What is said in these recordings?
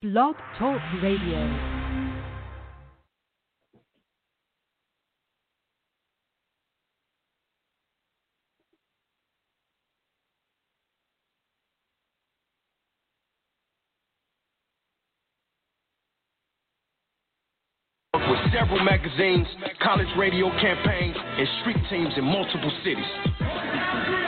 Blog Talk Radio. with several magazines, college radio campaigns, and street teams in multiple cities.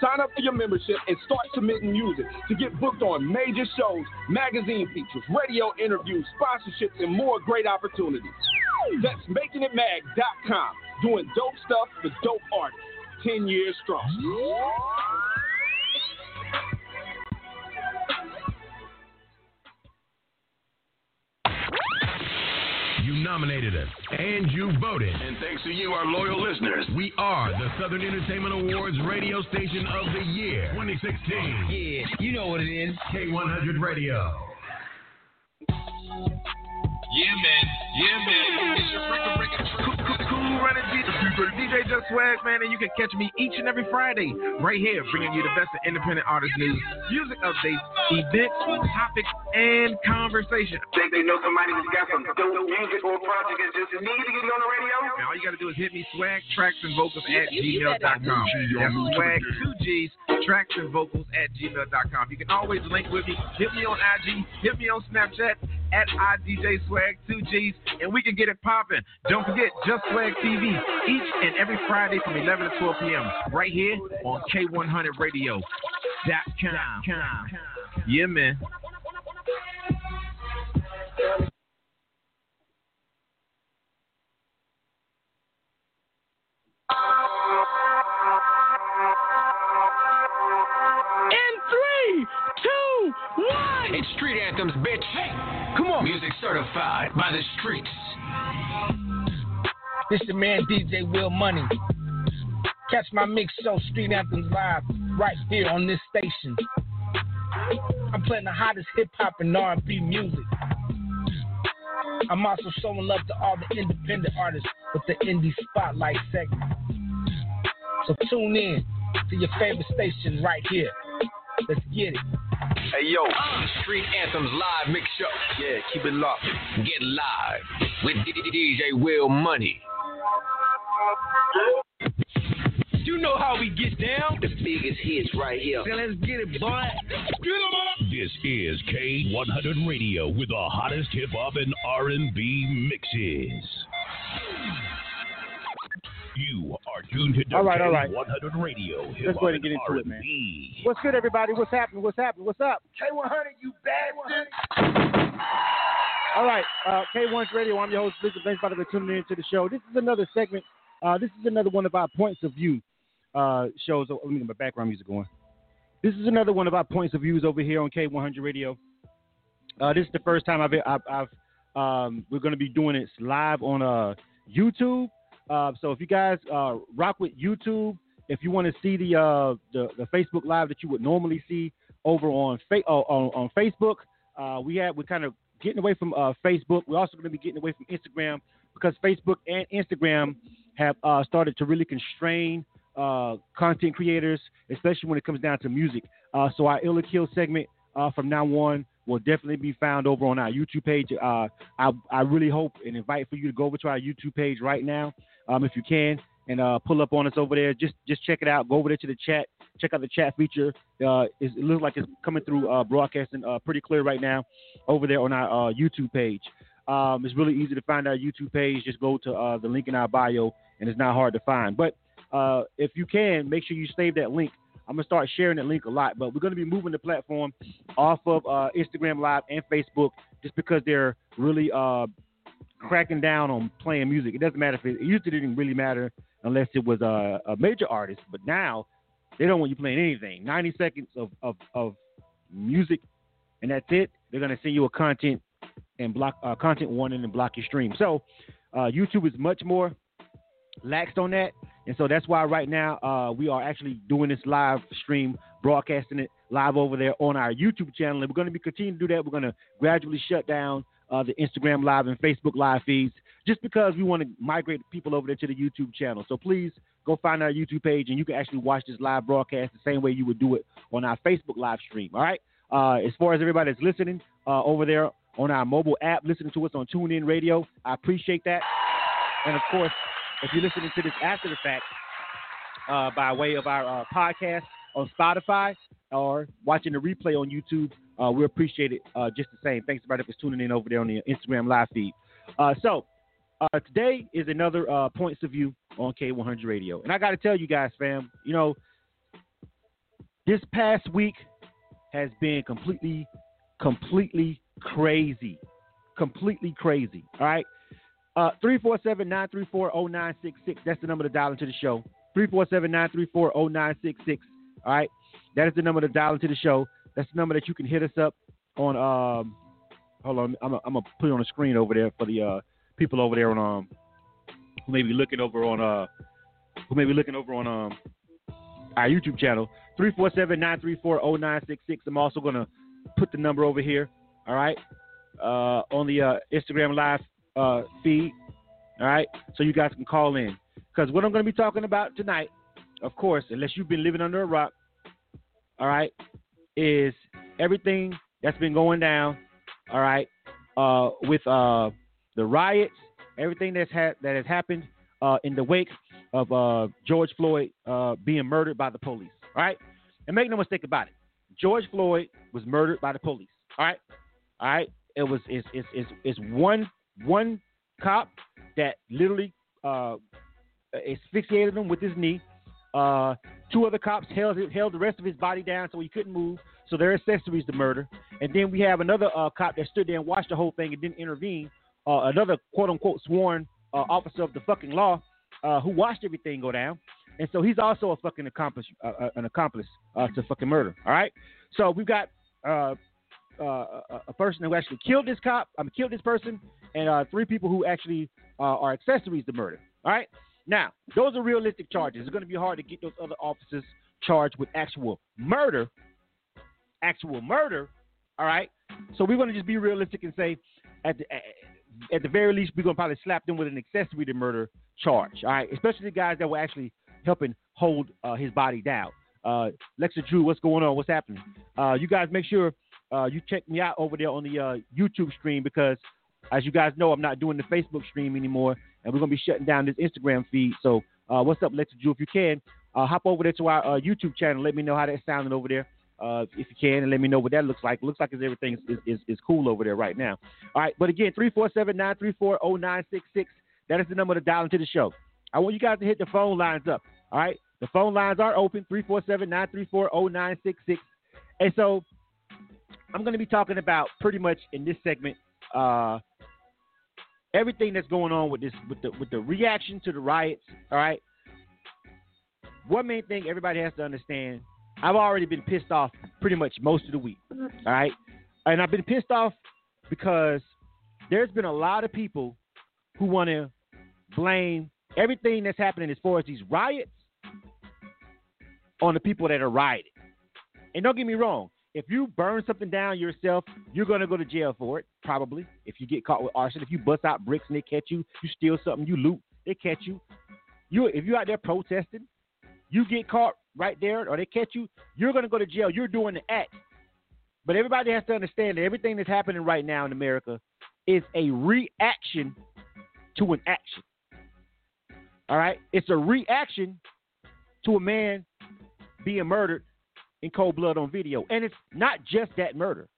Sign up for your membership and start submitting music to get booked on major shows, magazine features, radio interviews, sponsorships, and more great opportunities. That's makingitmag.com. Doing dope stuff for dope artists. 10 years strong. You nominated us, and you voted. And thanks to you, our loyal listeners, we are the Southern Entertainment Awards Radio Station of the Year 2016. Yeah, you know what it is. K100 Radio. Yeah, man. Yeah, man. It's your record running DJ, DJ Just Swag, man, and you can catch me each and every Friday right here, bringing you the best of independent artist news, music updates, events, topics, and conversation. Think they know somebody that's got some dope music or project and just need to get it on the radio? And all you got to do is hit me swag tracks and vocals at gmail.com. That's swag two G's tracks and vocals at gmail.com. You can always link with me. Hit me on IG. Hit me on Snapchat at IDJ Swag two G's, and we can get it popping. Don't forget Just Swag TV each and every Friday from 11 to 12 p.m. right here on K100 Radio. Yeah, man. In three, two, one. It's Street Anthems, bitch. Come on. Music certified by the streets. This the man DJ Will Money. Catch my mix show Street Anthems live right here on this station. I'm playing the hottest hip hop and R&B music. I'm also showing love to all the independent artists with the indie spotlight segment. So tune in to your favorite station right here. Let's get it. Hey yo, uh, Street Anthems live mix show. Yeah, keep it locked. Get live with DJ Will Money. You know how we get down. The biggest hits right here. So let's get it, boy. Get on. This is K100 Radio with the hottest hip hop and R&B mixes. You are tuned to All right, all right. K100 Radio. Let's go ahead and and get into it, man. R&B. What's good, everybody? What's happening? What's happening? What's up? K100, you bad All right, uh, K1's Radio. I'm your host, Victor. Thanks for tuning in to the show. This is another segment. Uh, this is another one of our points of view uh, shows. Oh, let me get my background music going. This is another one of our points of views over here on K100 Radio. Uh, this is the first time I've, I've, I've um, we're going to be doing it live on uh, YouTube. Uh, so if you guys uh, rock with YouTube, if you want to see the, uh, the the Facebook Live that you would normally see over on fa- uh, on, on Facebook, uh, we have we're kind of getting away from uh, Facebook. We're also going to be getting away from Instagram because Facebook and Instagram have started to really constrain content creators, especially when it comes down to music. So our Illa Kill segment from now on will definitely be found over on our YouTube page. Uh, I, I really hope and invite for you to go over to our YouTube page right now, um, if you can, and uh, pull up on us over there. Just just check it out. Go over there to the chat check out the chat feature. Uh, it looks like it's coming through uh, broadcasting uh, pretty clear right now over there on our uh, YouTube page. Um, it's really easy to find our YouTube page. Just go to uh, the link in our bio, and it's not hard to find. But if you can, make sure you save that link. I'm gonna start sharing that link a lot, but we're gonna be moving the platform off of Instagram Live and Facebook just because they're really cracking down on playing music. It doesn't matter if it, it used to didn't really matter unless it was a, a major artist, but now they don't want you playing anything. 90 seconds of, of, of music, and that's it. They're gonna send you a content and block uh, content warning and block your stream. So uh, YouTube is much more laxed on that, and so that's why right now uh, we are actually doing this live stream, broadcasting it live over there on our YouTube channel, and we're going to be continuing to do that. We're going to gradually shut down uh, the Instagram live and Facebook live feeds just because we want to migrate people over there to the YouTube channel. So please go find our YouTube page, and you can actually watch this live broadcast the same way you would do it on our Facebook live stream. All right. Uh, as far as everybody that's listening uh, over there on our mobile app, listening to us on TuneIn Radio, I appreciate that. And of course, if you're listening to this after the fact uh, by way of our uh, podcast on Spotify or watching the replay on YouTube, uh, we appreciate it uh, just the same. Thanks everybody for tuning in over there on the Instagram live feed. Uh, so uh, today is another points of view on K100 Radio, and I got to tell you guys, fam, you know, this past week has been completely, completely crazy, completely crazy. All right. Uh, 347-934-0966. That's the number to dial into the show. 347-934-0966. All right. That is the number to dial into the show. That's the number that you can hit us up on. Um, hold on. I'm to put it on the screen over there for the uh, people over there on um, who may be looking over on uh, who may be looking over on um, our YouTube channel. 347-934-0966. I'm also to put the number over here. All right. Uh, on the uh, Instagram live uh, feed. All right, so you guys can call in because what I'm to be talking about tonight, of course, unless you've been living under a rock, all right, is everything that's been going down. All right, uh, with uh, the riots, everything that's ha- that has happened uh, in the wake of uh, George Floyd uh, being murdered by the police. All right, and make no mistake about it, George Floyd was murdered by the police. All right, all right. It was it's it's it's, it's one one cop that literally uh, asphyxiated him with his knee. Uh, two other cops held held the rest of his body down so he couldn't move. So they're accessories to murder. And then we have another uh, cop that stood there and watched the whole thing and didn't intervene. Uh, another quote unquote sworn uh, officer of the fucking law uh, who watched everything go down. And so he's also a fucking accomplice, an accomplice to fucking murder. All right. So we've got uh, a person who actually killed this cop, I mean, killed this person, and uh, three people who actually uh, are accessories to murder. All right. Now, those are realistic charges. It's going to be hard to get those other officers charged with actual murder. Actual murder. All right. So we're going to just be realistic and say, at the, at the very least, we're going to probably slap them with an accessory to murder charge. All right. Especially the guys that were actually helping hold uh, his body down. Uh, Lexa Drew, what's going on? What's happening? Uh, you guys make sure uh, you check me out over there on the uh, YouTube stream because, as you guys know, I'm not doing the Facebook stream anymore, and we're gonna be shutting down this Instagram feed. So, uh, what's up, Lexa Drew? If you can, uh, hop over there to our uh, YouTube channel. Let me know how that's sounding over there, uh, if you can, and let me know what that looks like. Looks like everything is, is, is cool over there right now. All right, but again, three four seven nine three four zero nine six six. That is the number to dial into the show. I want you guys to hit the phone lines up. All right, the phone lines are open 347 934 0966. And so I'm going to be talking about pretty much in this segment uh, everything that's going on with this with the with the reaction to the riots. All right. One main thing everybody has to understand: I've already been pissed off pretty much most of the week. All right, and I've been pissed off because there's been a lot of people who want to blame everything that's happening as far as these riots on the people that are rioting. And don't get me wrong, if you burn something down yourself, you're going to go to jail for it, probably. If you get caught with arson, if you bust out bricks and they catch you, you steal something, you loot, they catch you. You, if you're out there protesting, you get caught right there, or they catch you, you're going to go to jail. You're doing the act. But everybody has to understand that everything that's happening right now in America is a reaction to an action. All right, it's a reaction to a man being murdered in cold blood on video. And it's not just that murder.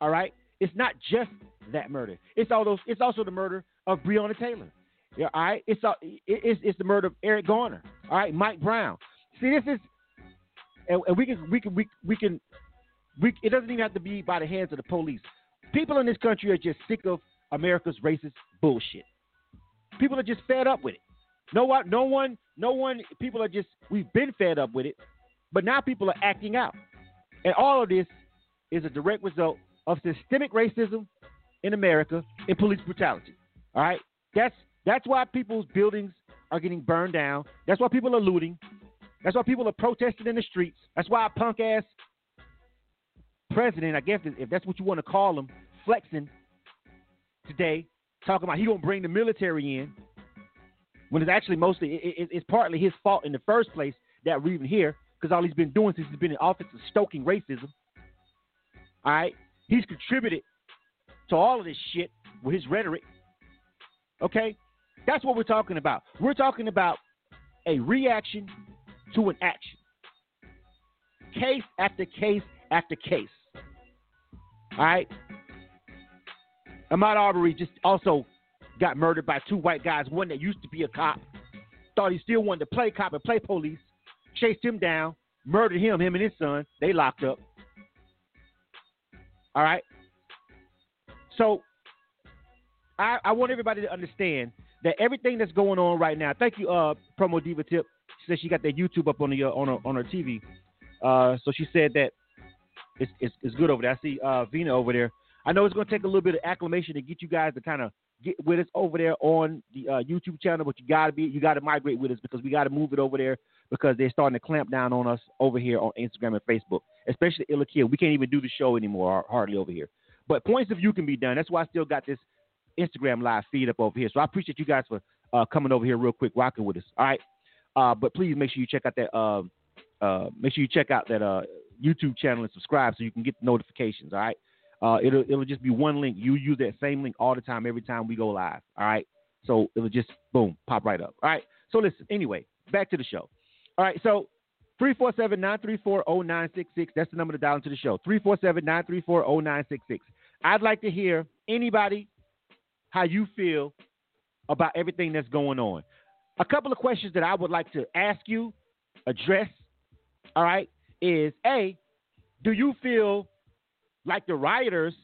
All right? It's not just that murder. It's all those it's also the murder of Breonna Taylor. Yeah, all right. It's, uh, it's it's the murder of Eric Garner. All right, Mike Brown. See, this is, and, and we can we can we, we can we. It doesn't even have to be by the hands of the police. People in this country are just sick of America's racist bullshit. People are just fed up with it. No one, no one, no one. People are just. We've been fed up with it, but now people are acting out, and all of this is a direct result of systemic racism in America and police brutality. All right, that's that's why people's buildings are getting burned down. That's why people are looting. That's why people are protesting in the streets. That's why a punk ass president, I guess if that's what you want to call him, flexing today, talking about he gonna bring the military in, when it's actually mostly it, it, it's partly his fault in the first place that we're even here because all he's been doing since he's been in office is stoking racism. All right, he's contributed to all of this shit with his rhetoric. Okay, that's what we're talking about. We're talking about a reaction to an action. Case after case after case. All right. Ahmaud Arbery just also got murdered by two white guys. One that used to be a cop, thought he still wanted to play cop and play police, chased him down, murdered him, him and his son. They locked up. All right. So I, I want everybody to understand that everything that's going on right now. Thank you, uh, promo diva tip. She said she got that YouTube up on the uh, on her on her TV. Uh, so she said that it's, it's, it's good over there. I see uh, Vina over there. I know it's going to take a little bit of acclimation to get you guys to kind of get with us over there on the uh, YouTube channel, but you got to be you got to migrate with us because we got to move it over there because they're starting to clamp down on us over here on Instagram and Facebook, especially Illa. We can't even do the show anymore hardly over here. But points of view can be done. That's why I still got this Instagram live feed up over here. So I appreciate you guys for uh, coming over here real quick, rocking with us. All right. Uh, but please make sure you check out that uh, uh, make sure you check out that uh, YouTube channel and subscribe so you can get the notifications. All right. Uh, it'll it'll just be one link. You use that same link all the time, every time we go live. All right. So it'll just boom pop right up. All right. So listen. Anyway, back to the show. All right. So 347-934-0966. That's the number to dial into the show. 347-934-0966. I'd like to hear anybody how you feel about everything that's going on. A couple of questions that I would like to ask you, address, all right, is A, do you feel like the rioters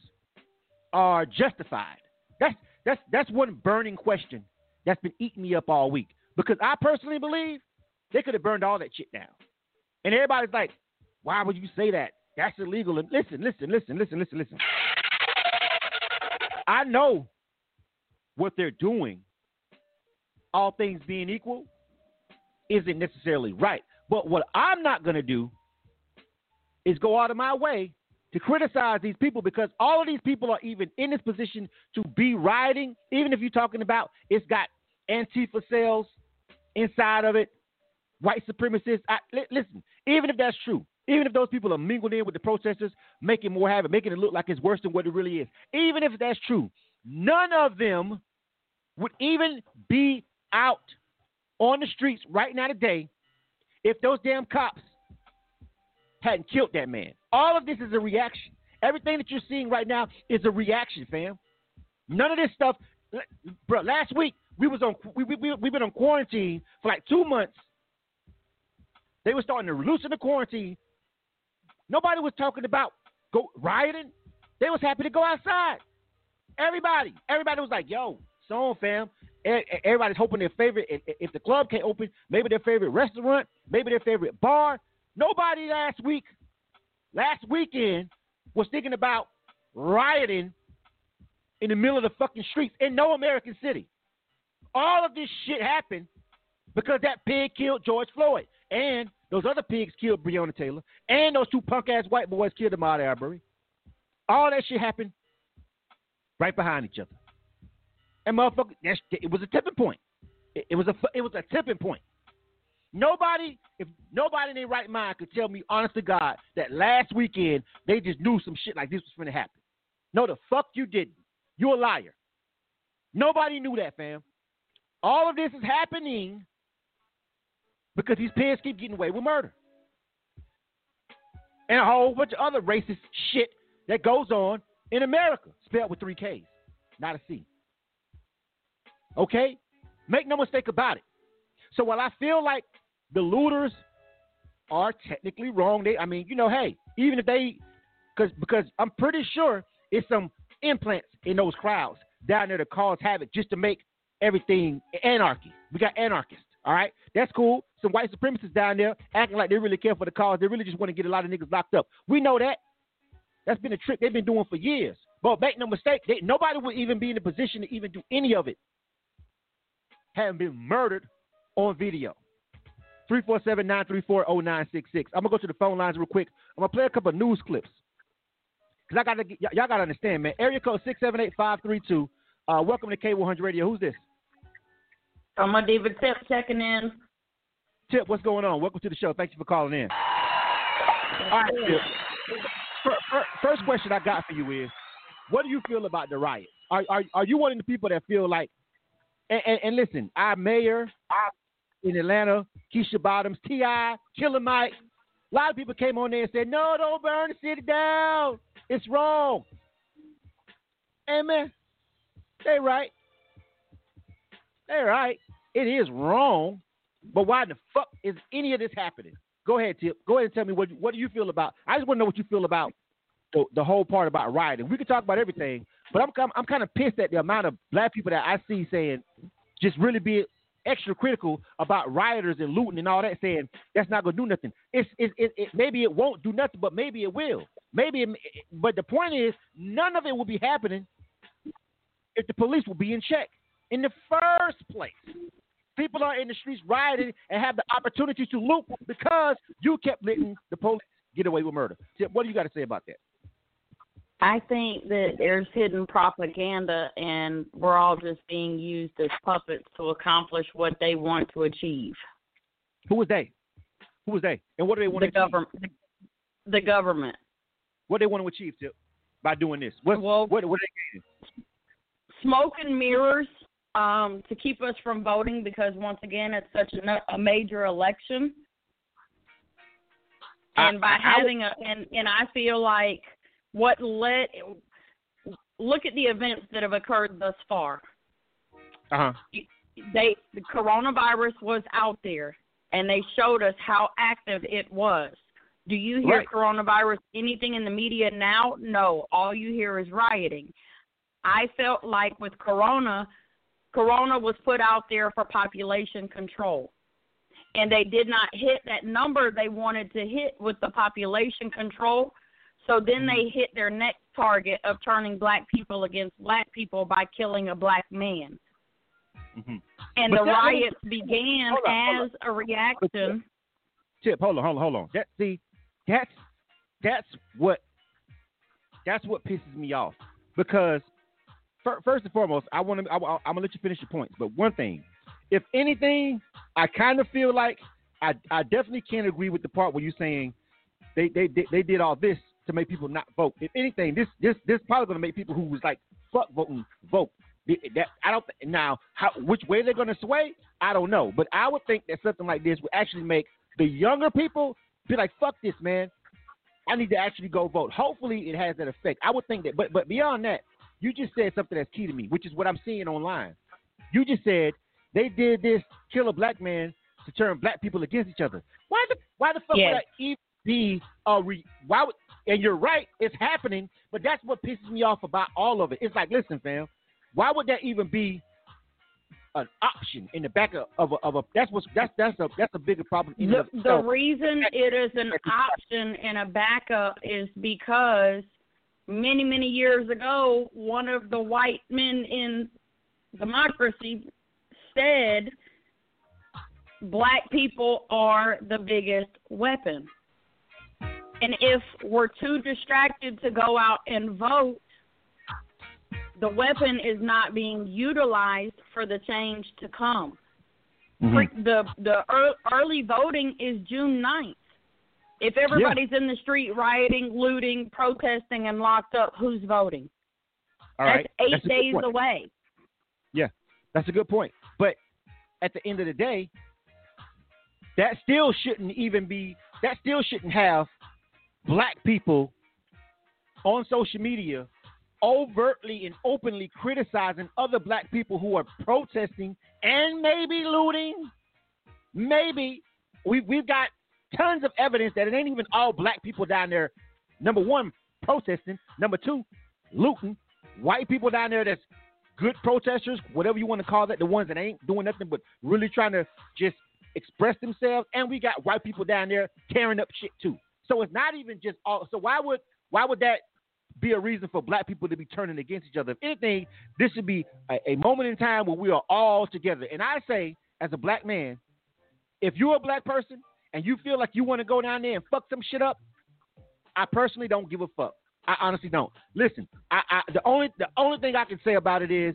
are justified? That's that's that's one burning question that's been eating me up all week. Because I personally believe they could have burned all that shit down. And everybody's like, why would you say that? That's illegal. And listen, listen, listen, listen, listen, listen. I know what they're doing, all things being equal, isn't necessarily right. But what I'm not going to do is go out of my way to criticize these people because all of these people are even in this position to be rioting, even if you're talking about it's got Antifa cells inside of it, white supremacists. I, li- listen, even if that's true, even if those people are mingled in with the protesters, making more havoc, making it look like it's worse than what it really is, even if that's true, none of them would even be out on the streets right now today if those damn cops hadn't killed that man. All of this is a reaction. Everything that you're seeing right now is a reaction, fam. None of this stuff, bro. Last week we was on we we we we've been on quarantine for like two months. They were starting to loosen the quarantine. Nobody was talking about go rioting. They was happy to go outside. Everybody, everybody was like, "Yo, so fam." Everybody's hoping their favorite. If the club can't open, maybe their favorite restaurant, maybe their favorite bar. Nobody last week, last weekend, was thinking about rioting in the middle of the fucking streets in no American city. All of this shit happened because that pig killed George Floyd, and those other pigs killed Breonna Taylor, and those two punk ass white boys killed Ahmaud Arbery. All that shit happened right behind each other. And motherfucker, it was a tipping point. It, it was a it was a tipping point. Nobody, if nobody in their right mind could tell me, honest to God, that last weekend they just knew some shit like this was going to happen. No, the fuck you didn't. You're a liar. Nobody knew that, fam. All of this is happening because these pigs keep getting away with murder. and a whole bunch of other racist shit that goes on in America, spelled with three K's, not a C. Okay? Make no mistake about it. So while I feel like the looters are technically wrong, they I mean, you know, hey, even if they cause because I'm pretty sure it's some implants in those crowds down there to cause havoc just to make everything anarchy. We got anarchists. All right, that's cool. Some white supremacists down there acting like they really care for the cause. They really just want to get a lot of niggas locked up. We know that. That's been a trick they've been doing for years. But make no mistake, they, nobody would even be in a position to even do any of it. Having been murdered on video. 347 934 0966. I'm going to go to the phone lines real quick. I'm going to play a couple news clips. Because I gotta, y- y'all got to understand, man. Area code 678 532. Uh, welcome to K100 Radio. Who's this? I'm a David Tip checking in. Tip, what's going on? Welcome to the show. Thank you for calling in. All right, Tip. Fir- fir- First question I got for you is, what do you feel about the riot? Are are, are you one of the people that feel like, and, and, and listen, our mayor in Atlanta, Keisha Bottoms, T.I., Killer Mike, a lot of people came on there and said, no, don't burn the city down. It's wrong. Hey man, they right. They right. It is wrong, but why the fuck is any of this happening? Go ahead, Tip. Go ahead and tell me what what do you feel about. I just want to know what you feel about the, the whole part about rioting. We can talk about everything, but I'm I'm, I'm kind of pissed at the amount of black people that I see saying just really be extra critical about rioters and looting and all that, saying that's not gonna do nothing. It's it, it, it maybe it won't do nothing, but maybe it will. Maybe, it, but the point is, none of it will be happening if the police will be in check in the first place. People are in the streets rioting and have the opportunity to loot because you kept letting the police get away with murder. Tip, what do you got to say about that? I think that there's hidden propaganda, and we're all just being used as puppets to accomplish what they want to achieve. Who was they? Who was they? And what do they want The to achieve? government. The government. What do they want to achieve, Tip, by doing this? What, Well- what, what are they getting? Smoke and mirrors um, to keep us from voting because once again it's such a, a major election. And by having a and and I feel like what led look at the events that have occurred thus far. Uh huh. They the coronavirus was out there and they showed us how active it was. Do you hear Right. coronavirus anything in the media now? No. All you hear is rioting. I felt like with corona, corona was put out there for population control. And they did not hit that number they wanted to hit with the population control. So then they Mm-hmm. hit their next target of turning black people against black people by killing a black man. hmm And But the riots began on, as a reaction. Tip, hold on, hold on, hold on. That see, that's that's what that's what pisses me off because first and foremost, I want to I, I'm gonna let you finish your points. But one thing, if anything, I kind of feel like I I definitely can't agree with the part where you're saying they they they, they did all this to make people not vote. If anything, this this this probably gonna make people who was like fuck voting vote. That I don't now how which way they're gonna sway, I don't know. But I would think that something like this would actually make the younger people be like, "Fuck this, man! I need to actually go vote." Hopefully, it has that effect. I would think that. But but beyond that, you just said something that's key to me, which is what I'm seeing online. You just said they did this kill a black man to turn black people against each other. Why the why the fuck Yes. would that even be a re? Why would? And you're right, it's happening. But that's what pisses me off about all of it. It's like, listen, fam, why would that even be an option in the back of, of a, of a that's what's that's that's a that's a bigger problem in The, the reason it is an option and a backup is because many, many years ago, one of the white men in democracy said black people are the biggest weapon. And if we're too distracted to go out and vote, the weapon is not being utilized for the change to come. Mm-hmm. Pre- the the early voting is June 9th. If everybody's in the street rioting, looting, protesting, and locked up, who's voting? All That's right, eight That's days away. Yeah, that's a good point. But at the end of the day, that still shouldn't even be. That still shouldn't have black people on social media overtly and openly criticizing other black people who are protesting and maybe looting. Maybe we we've got tons of evidence that it ain't even all black people down there. Number one, protesting. Number two, looting. White people down there that's good protesters, whatever you want to call that, the ones that ain't doing nothing but really trying to just express themselves. And we got white people down there tearing up shit too. So it's not even just all. So why would why would that be a reason for black people to be turning against each other? If anything, this should be a, a moment in time where we are all together. And I say, as a black man, if you're a black person and you feel like you want to go down there and fuck some shit up, I personally don't give a fuck. I honestly don't. Listen, I, I the only the only thing I can say about it is,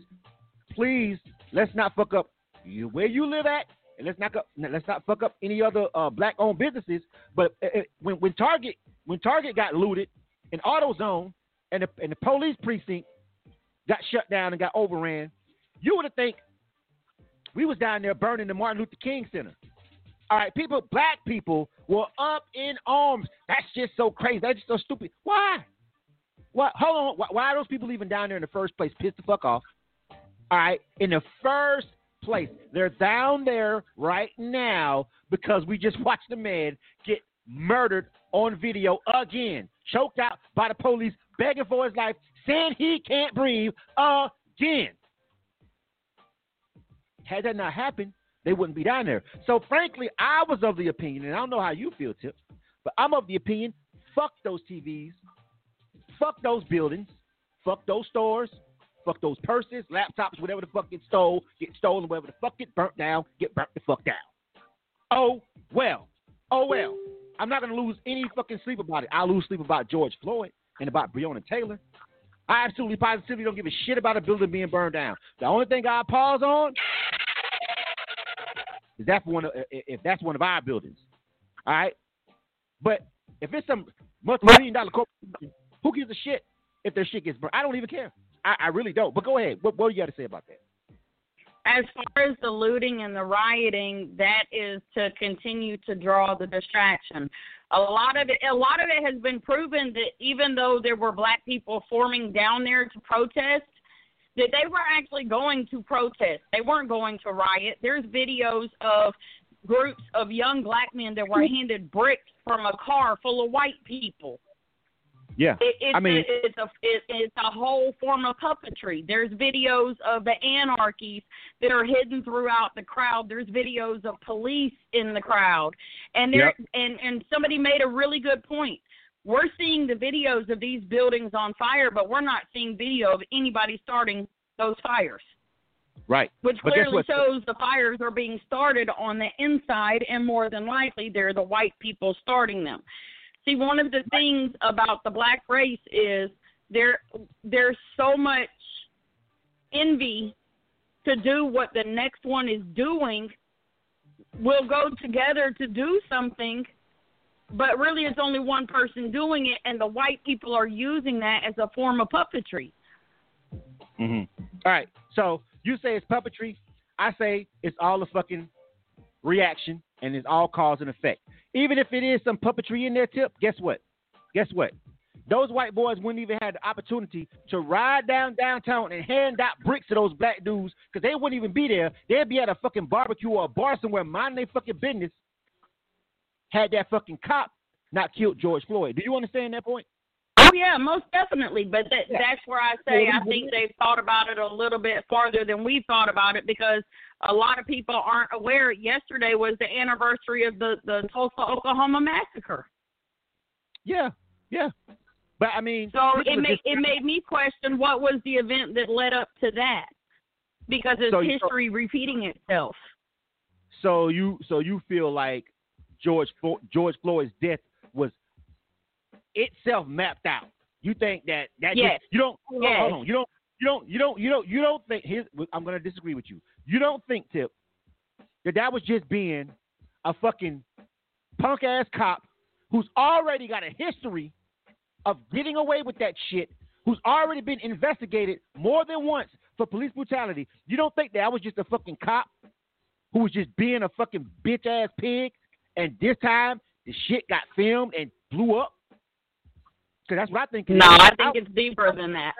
please let's not fuck up you, where you live at, and let's not let's not fuck up any other uh, black-owned businesses. But uh, uh, when when Target when Target got looted, and AutoZone and the, and the police precinct got shut down and got overran, you would have think we was down there burning the Martin Luther King Center. All right, people, black people were up in arms. That's just so crazy. That's just so stupid. Why? What? Hold on. Why, are those people even down there in the first place? Piss the fuck off. All right, in the first place, they're down there right now because we just watched a man get murdered on video again, choked out by the police, begging for his life, saying he can't breathe again. Had that not happened, they wouldn't be down there. So, frankly, I was of the opinion, and I don't know how you feel, Tip, but I'm of the opinion fuck those TVs, fuck those buildings, fuck those stores, fuck those purses, laptops, whatever the fuck gets stole, get stolen, whatever the fuck get burnt down, get burnt the fuck down. Oh, well. Oh, well. I'm not to lose any fucking sleep about it. I'll lose sleep about George Floyd and about Breonna Taylor. I absolutely positively don't give a shit about a building being burned down. The only thing I pause on is that one of, if that's one of our buildings. All right, but if it's some multi-million dollar corporation, who gives a shit if their shit gets burned? I don't even care. I, I really don't. But go ahead. What, what do you got to say about that? As far as the looting and the rioting, that is to continue to draw the distraction. A lot of it, a lot of it has been proven that even though there were black people forming down there to protest, that they were actually going to protest. They weren't going to riot. There's videos of groups of young black men that were handed bricks from a car full of white people. Yeah, it, it's I mean, a, it's a it, it's a whole form of puppetry. There's videos of the anarchies that are hidden throughout the crowd. There's videos of police in the crowd, and there Yep. and and somebody made a really good point. We're seeing the videos of these buildings on fire, but we're not seeing video of anybody starting those fires, right. which But clearly shows the fires are being started on the inside, and more than likely they're the white people starting them. See, one of the things about the black race is there there's so much envy to do what the next one is doing. We'll go together to do something, but really it's only one person doing it, and the white people are using that as a form of puppetry. hmm All right. So you say it's puppetry. I say it's all a fucking reaction and it's all cause and effect. Even if it is some puppetry in there, tip, guess what? Guess what? Those white boys wouldn't even have the opportunity to ride down downtown and hand out bricks to those black dudes because they wouldn't even be there. They'd be at a fucking barbecue or a bar somewhere minding their fucking business. Had that fucking cop not killed George Floyd. Do you understand that point? Oh yeah, most definitely. But that, Yeah. that's where I say I think they've thought about it a little bit farther than we thought about it because a lot of people aren't aware. Yesterday was the anniversary of the the Tulsa, Oklahoma massacre. Yeah, yeah. But I mean, So it made it made me question what was the event that led up to that because it's So you- history repeating itself. So you so you feel like George Flo- George Floyd's death was itself mapped out. You think that that Yes. just, you don't hold on, Yes. hold on. You don't you don't you don't you don't you don't think here's I'm going to disagree with you. You don't think Tip that that was just being a fucking punk ass cop who's already got a history of getting away with that shit, who's already been investigated more than once for police brutality. You don't think that I was just a fucking cop who was just being a fucking bitch ass pig, and this time the shit got filmed and blew up. Because that's what I think. No, I think it's deeper than that.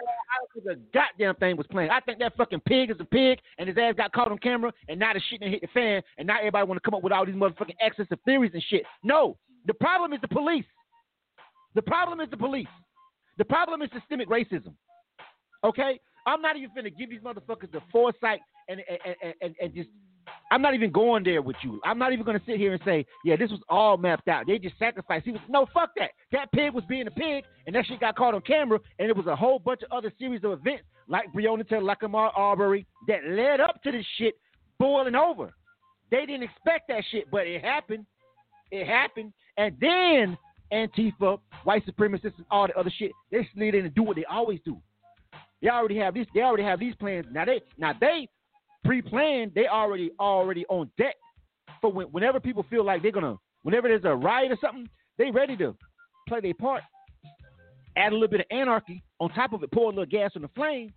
The goddamn thing was playing. I think that fucking pig is a pig, and his ass got caught on camera, and now the shit done hit the fan, and now everybody want to come up with all these motherfucking excessive theories and shit. No, the problem is the police. The problem is the police. The problem is systemic racism. Okay, I'm not even gonna give these motherfuckers the foresight and and, and, and just I'm not even going there with you. I'm not even going to sit here and say, yeah, this was all mapped out. They just sacrificed. He was no, fuck that. That pig was being a pig, and that shit got caught on camera, and it was a whole bunch of other series of events like Breonna Taylor, like Ahmaud Arbery, that led up to this shit boiling over. They didn't expect that shit, but it happened. It happened, and then Antifa, white supremacists, and all the other shit, they slid in and do what they always do. They already have these. They already have these plans. Now they, now they pre-planned. They already already on deck for when, whenever people feel like they're gonna, whenever there's a riot or something, they ready to play their part. Add a little bit of anarchy on top of it, pour a little gas on the flame.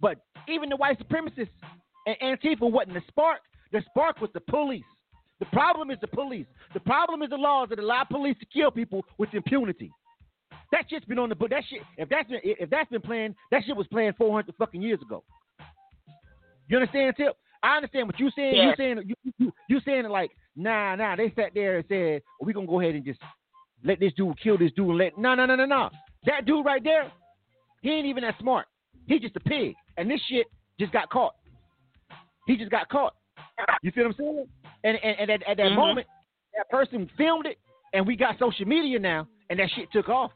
But even the white supremacists and Antifa wasn't the spark. The spark was the police. The problem is the police. The problem is the laws that allow police to kill people with impunity. That shit's been on the book. That shit, if that's been if that's been planned, that shit was planned 400 fucking years ago. You understand, Tip? I understand what you're saying. You're saying you, you you saying it like nah nah. They sat there and said well, we gonna go ahead and just let this dude kill this dude and let no no no no no. That dude right there, he ain't even that smart. He's just a pig, and this shit just got caught. He just got caught. You feel what I'm saying? And and, and at, at that Mm-hmm. moment, that person filmed it, and we got social media now, and that shit took off.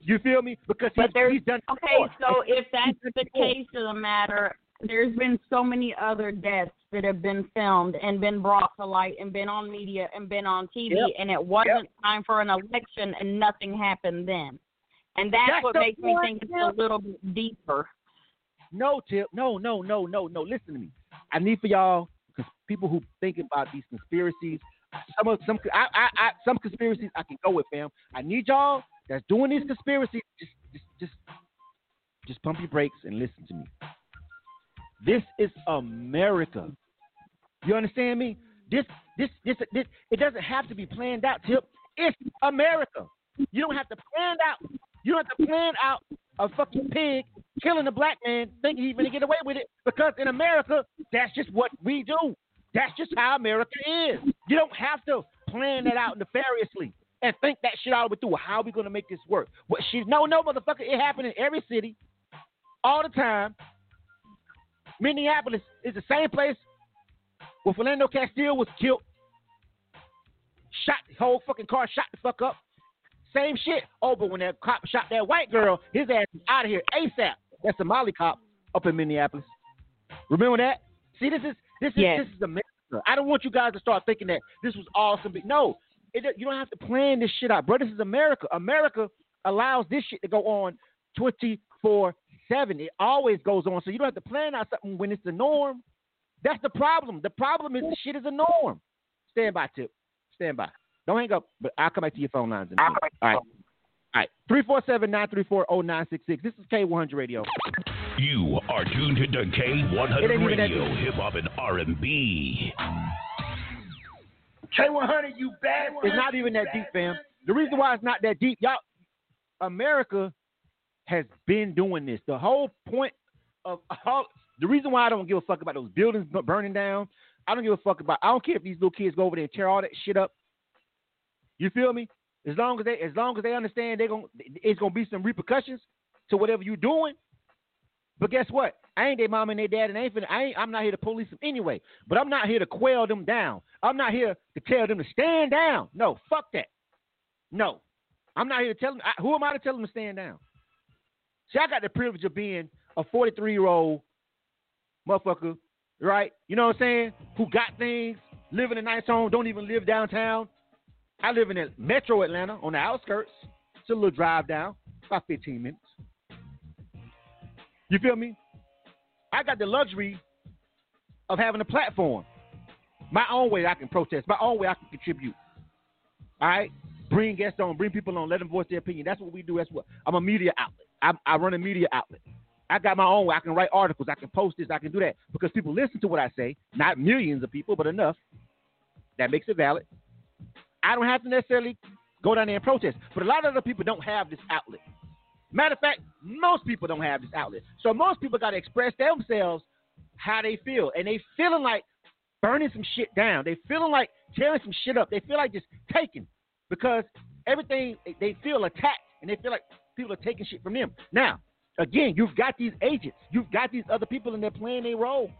You feel me? Because he's, done. okay. before. So if that's the case of the matter, there's been so many other deaths that have been filmed and been brought to light and been on media and been on TV, Yep. and it wasn't time for an election, and nothing happened then. And that's, That's what makes me think it's a little bit deeper. No, Tip. No, no, no, no, no. Listen to me. I need for y'all, because people who think about these conspiracies, some of some I, I, I some conspiracies I can go with, fam. I need y'all that's doing these conspiracies. Just, just, just, just pump your brakes and listen to me. This is America. You understand me? This, this, this, this. It doesn't have to be planned out, Tip. It's America. You don't have to plan out. You don't have to plan out a fucking pig killing a black man thinking he's gonna get away with it because in America, that's just what we do. That's just how America is. You don't have to plan that out nefariously and think that shit all the way through. How are we gonna make this work? What she no no motherfucker, it happened in every city, all the time. Minneapolis is the same place where Philando Castile was killed. Shot the whole fucking car, shot the fuck up. Same shit. Oh, but when that cop shot that white girl, his ass is out of here ASAP. That Molly cop up in Minneapolis. Remember that? See, this is this is Yes. this is America. I don't want you guys to start thinking that this was awesome. No, it, you don't have to plan this shit out, bro. This is America. America allows this shit to go on twenty four seven. It always goes on, so you don't have to plan out something when it's the norm. That's the problem. The problem is the shit is a norm. Stand by, Tip. Stand by. Don't hang up, but I'll come back to your phone lines in. All right. All right. 347 934 0966. This is K100 Radio. You are tuned to It ain't K100 Radio. Hip Hop and R&B. K100, you bad. It's not even that deep, fam. The reason why it's not that deep, y'all, America has been doing this. The whole point of all, the reason why I don't give a fuck about those buildings burning down, I don't give a fuck about. I don't care if these little kids go over there and tear all that shit up. You feel me? As long as they, as long as they understand, they going it's gonna be some repercussions to whatever you're doing. But guess what? I ain't their mom and their dad, and I ain't I ain't, I'm not here to police them anyway. But I'm not here to quell them down. I'm not here to tell them to stand down. No, fuck that. No, I'm not here to tell them. I, who am I to tell them to stand down? See, I got the privilege of being a 43 year old motherfucker, right? You know what I'm saying? Who got things, live in a nice home, don't even live downtown. I live in metro Atlanta on the outskirts. It's a little drive down, about 15 minutes. You feel me? I got the luxury of having a platform. My own way I can protest, my own way I can contribute. All right? Bring guests on, bring people on, let them voice their opinion. That's what we do. That's what I'm a media outlet. I, I run a media outlet. I got my own way. I can write articles. I can post this. I can do that because people listen to what I say. Not millions of people, but enough. That makes it valid. I don't have to necessarily go down there and protest. But a lot of other people don't have this outlet. Matter of fact, most people don't have this outlet. So most people got to express themselves how they feel, and they feeling like burning some shit down. They feeling like tearing some shit up. They feel like just taking because everything they feel attacked, and they feel like people are taking shit from them. Now, again, you've got these agents, you've got these other people, and they're playing their role,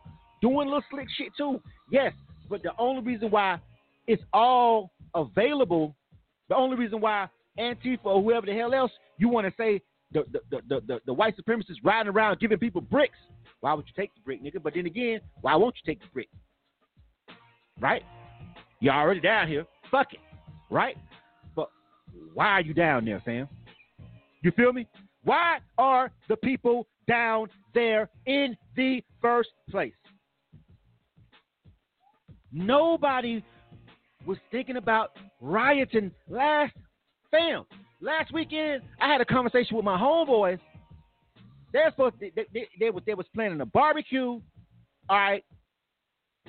doing little slick shit too. Yes, but the only reason why it's all available, the only reason why Antifa or whoever the hell else you want to say the the, the, the, the white supremacists riding around giving people bricks. Why would you take the brick, nigga? But then again, why won't you take the brick? Right? You're already down here. Fuck it. Right? But why are you down there, fam? You feel me? Why are the people down there in the first place? Nobody was thinking about rioting last fam. Last weekend, I had a conversation with my homeboys. They're supposed to, they, they, they, was, they was planning a barbecue. All right.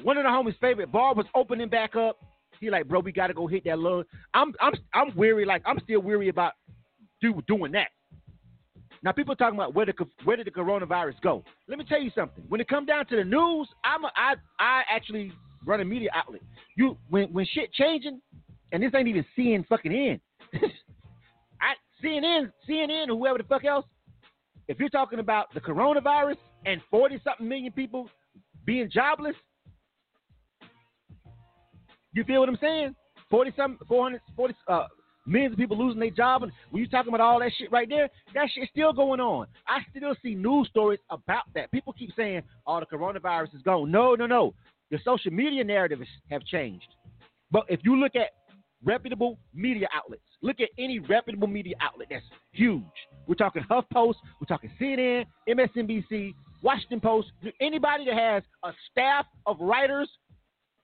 One of the homies' favorite bar was opening back up. He like, bro, we gotta go hit that low. I'm I'm I'm weary. Like I'm still weary about do doing that. Now people talking about where the where did the coronavirus go? Let me tell you something. When it come down to the news, I'm a, I I actually run a media outlet. You when when shit changing, and this ain't even seeing fucking in. I CNN CNN or whoever the fuck else. If you're talking about the coronavirus and forty something million people being jobless, you feel what I'm saying? 40 some 400 40 uh, millions of people losing their job and when you talking about all that shit right there, that shit's still going on. I still see news stories about that. People keep saying, "Oh, the coronavirus is gone." No, no, no. The social media narratives have changed. But if you look at reputable media outlets, look at any reputable media outlet that's huge. We're talking HuffPost, we're talking CNN, MSNBC, Washington Post, anybody that has a staff of writers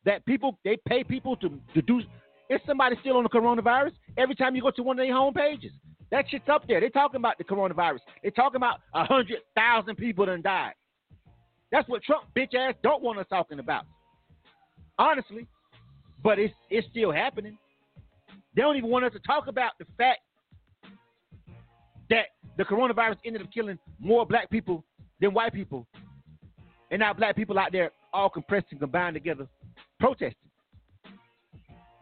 that people they pay people to, to do. Is somebody still on the coronavirus? Every time you go to one of their home pages, that shit's up there. They're talking about the coronavirus. They're talking about a hundred thousand people done died. That's what Trump bitch ass don't want us talking about. Honestly, but it's it's still happening. They don't even want us to talk about the fact that the coronavirus ended up killing more black people than white people, and now black people out there all compressed and combined together protesting.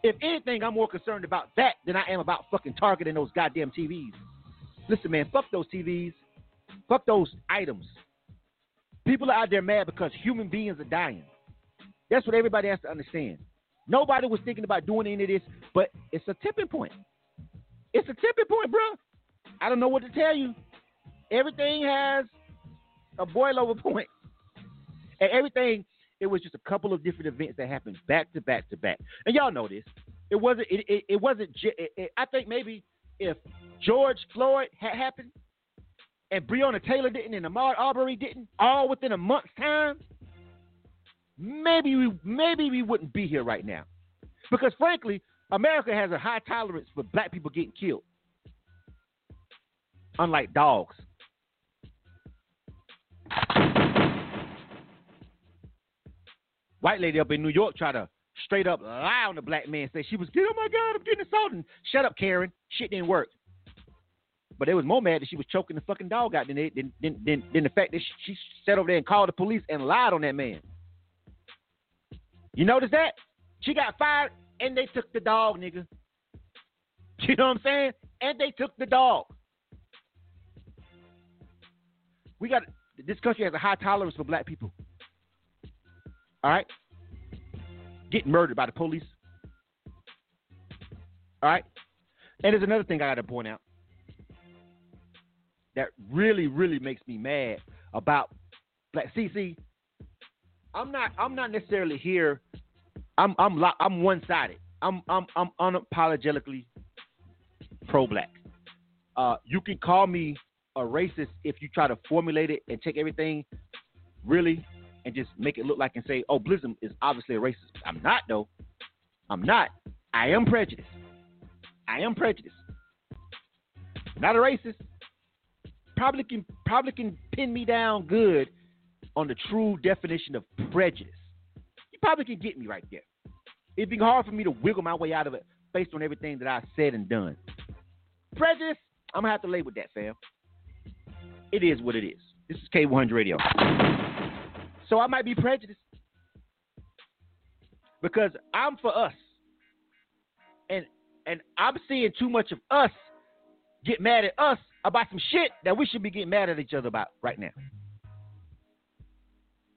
If anything, I'm more concerned about that than I am about fucking targeting those goddamn TVs. Listen, man, fuck those TVs. Fuck those items. People are out there mad because human beings are dying. That's what everybody has to understand. Nobody was thinking about doing any of this, but it's a tipping point. It's a tipping point, bro. I don't know what to tell you. Everything has a boil over point. And everything it was just a couple of different events that happened back to back to back. And y'all know this. It wasn't. It, it, it wasn't. It, it, I think maybe if George Floyd had happened and Breonna Taylor didn't and Ahmaud Arbery didn't, all within a month's time, maybe we maybe we wouldn't be here right now. Because frankly, America has a high tolerance for black people getting killed. Unlike dogs. White lady up in New York tried to straight up lie on the black man, say she was, oh my God, I'm getting assaulted. Shut up, Karen. Shit didn't work. But they was more mad that she was choking the fucking dog out than, they, than, than, than, the fact that she sat over there and called the police and lied on that man. You notice that? She got fired and they took the dog, nigga. You know what I'm saying? And they took the dog. We got this country has a high tolerance for black people. All right? Getting murdered by the police. All right? And there's another thing I got to point out that really, really makes me mad about black. See, see, I'm not, I'm not necessarily here. I'm, I'm, I'm one sided. I'm, I'm, I'm unapologetically pro-black. Uh, you can call me a racist if you try to formulate it and take everything really and just make it look like and say, oh, Blizzum is obviously a racist. I'm not, though. I'm not. I am prejudiced. I am prejudiced. Not a racist. Probably can probably can pin me down good on the true definition of prejudice. You probably can get me right there. It'd be hard for me to wiggle my way out of it based on everything that I said and done. Prejudice, I'm gonna have to label that, fam. It is what it is. This is K100 Radio. So I might be prejudiced because I'm for us, and and I'm seeing too much of us get mad at us about some shit that we should be getting mad at each other about right now.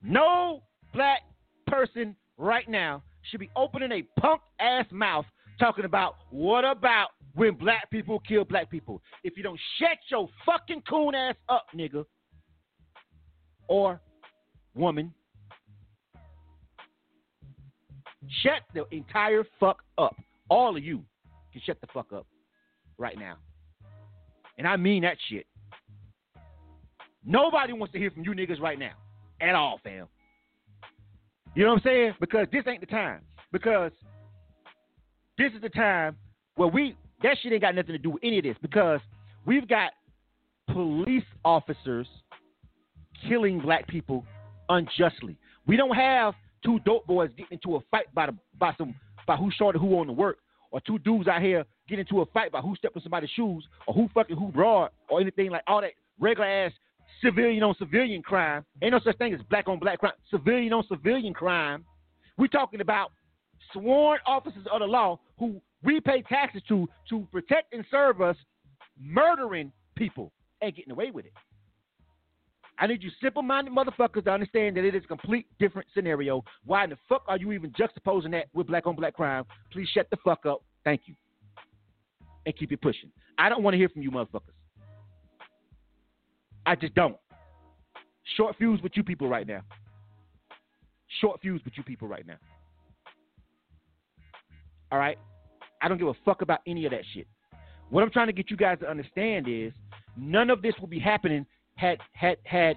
No black person right now should be opening a punk ass mouth talking about what about when black people kill black people. If you don't shut your fucking coon ass up, nigga, or woman, shut the entire fuck up. All of you can shut the fuck up right now. And I mean that shit. Nobody wants to hear from you niggas right now. At all, fam. You know what I'm saying? Because this ain't the time. Because this is the time where we that shit ain't got nothing to do with any of this because we've got police officers killing black people unjustly. We don't have two dope boys getting into a fight by the by some by who shorted who on the work, or two dudes out here getting into a fight by who stepped in somebody's shoes, or who fucking who broad, or anything like all that regular ass civilian on civilian crime. Ain't no such thing as black on black crime. Civilian on civilian crime. We're talking about sworn officers of the law who we pay taxes to to protect and serve us, murdering people and getting away with it. I need you simple minded motherfuckers to understand that it is a complete different scenario. Why in the fuck are you even juxtaposing that with black on black crime? Please shut the fuck up. Thank you. And keep it pushing. I don't want to hear from you motherfuckers. I just don't. Short fuse with you people right now. Short fuse with you people right now. All right? I don't give a fuck about any of that shit. What I'm trying to get you guys to understand is none of this will be happening had had had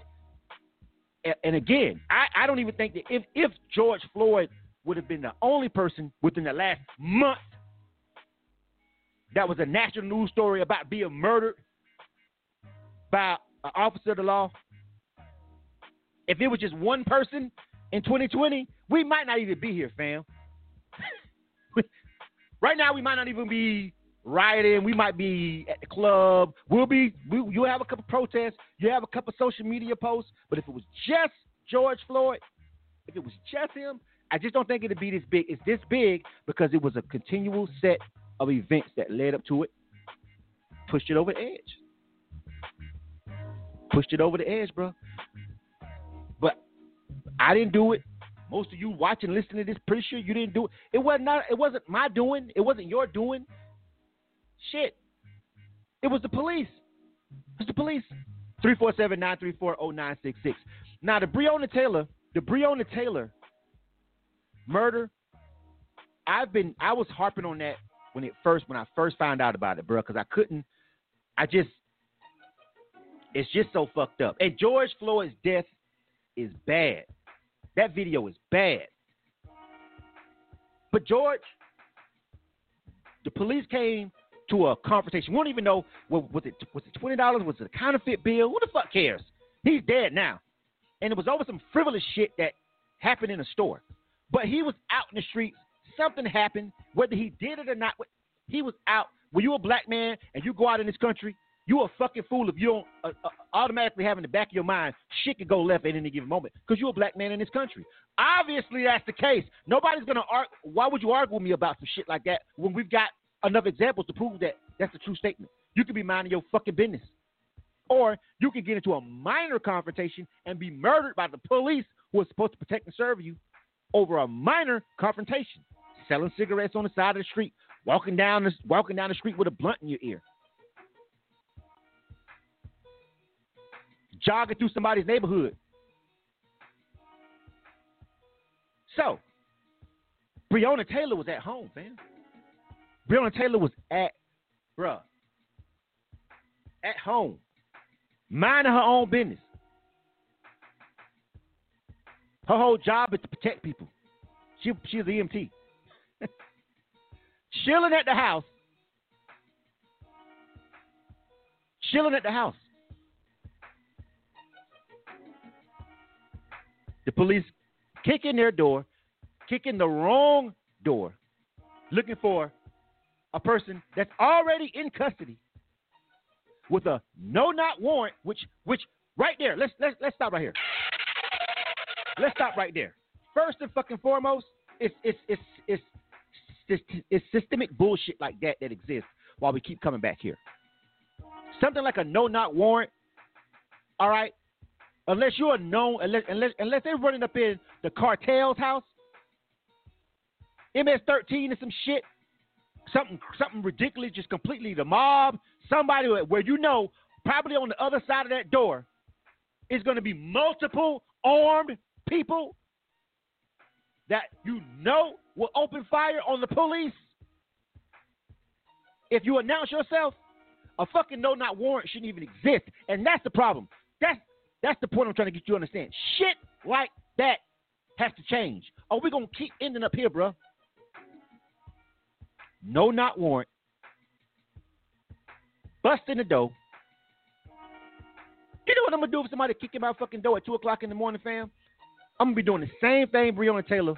and again, I, I don't even think that if, if George Floyd would have been the only person within the last month that was a national news story about being murdered by an officer of the law, if it was just one person in 2020, we might not even be here, fam. right now, we might not even be rioting. We might be at the club. We'll be. We, you'll have a couple protests. You have a couple social media posts. But if it was just George Floyd, if it was just him, I just don't think it'd be this big. It's this big because it was a continual set of events that led up to it, pushed it over the edge. Pushed it over the edge, bro. But I didn't do it. Most of you watching, listening to this, pretty sure you didn't do it. It was not. It wasn't my doing. It wasn't your doing. Shit. It was the police. It was the police. 347-934-0966. Now the Breonna Taylor, the Breonna Taylor murder, I've been I was harping on that when it first when I first found out about it, bro, because I couldn't I just it's just so fucked up. And George Floyd's death is bad. That video is bad. But George, the police came to a confrontation. We don't even know what was it was it twenty dollars? Was it a counterfeit bill? Who the fuck cares? He's dead now. And it was over some frivolous shit that happened in a store. But he was out in the streets. Something happened, whether he did it or not. He was out. When you're a black man and you go out in this country, you're a fucking fool if you don't uh, uh, automatically have in the back of your mind shit could go left at any given moment because you're a black man in this country. Obviously, that's the case. Nobody's gonna argue. Why would you argue with me about some shit like that when we've got enough examples to prove that that's a true statement. You could be minding your fucking business. Or you could get into a minor confrontation and be murdered by the police who are supposed to protect and serve you over a minor confrontation. Selling cigarettes on the side of the street, walking down the, walking down the street with a blunt in your ear. Jogging through somebody's neighborhood. So, Breonna Taylor was at home, man. Breonna Taylor was at, bruh, at home, minding her own business. Her whole job is to protect people. She she's an EMT. Chilling at the house. Chilling at the house. The police kicking their door, kicking the wrong door, looking for a person that's already in custody with a no knock warrant, which which right there, let's let's let's stop right here. Let's stop right there. First and fucking foremost, it's it's it's it's it's, it's systemic bullshit like that that exists while we keep coming back here. Something like a no knock warrant, all right. Unless you're a known, unless unless unless they're running up in the cartel's house, MS-13 and some shit, something something ridiculous, just completely the mob, somebody where you know probably on the other side of that door is going to be multiple armed people that you know will open fire on the police. If you announce yourself, a fucking no knock warrant shouldn't even exist. And that's the problem. That's that's the point I'm trying to get you to understand. Shit like that has to change. Or we're gonna keep ending up here, bro. No knock warrant. Bust in the door. You know what I'm gonna do if somebody kick in my fucking door at two o'clock in the morning, fam? I'm gonna be doing the same thing Breonna Taylor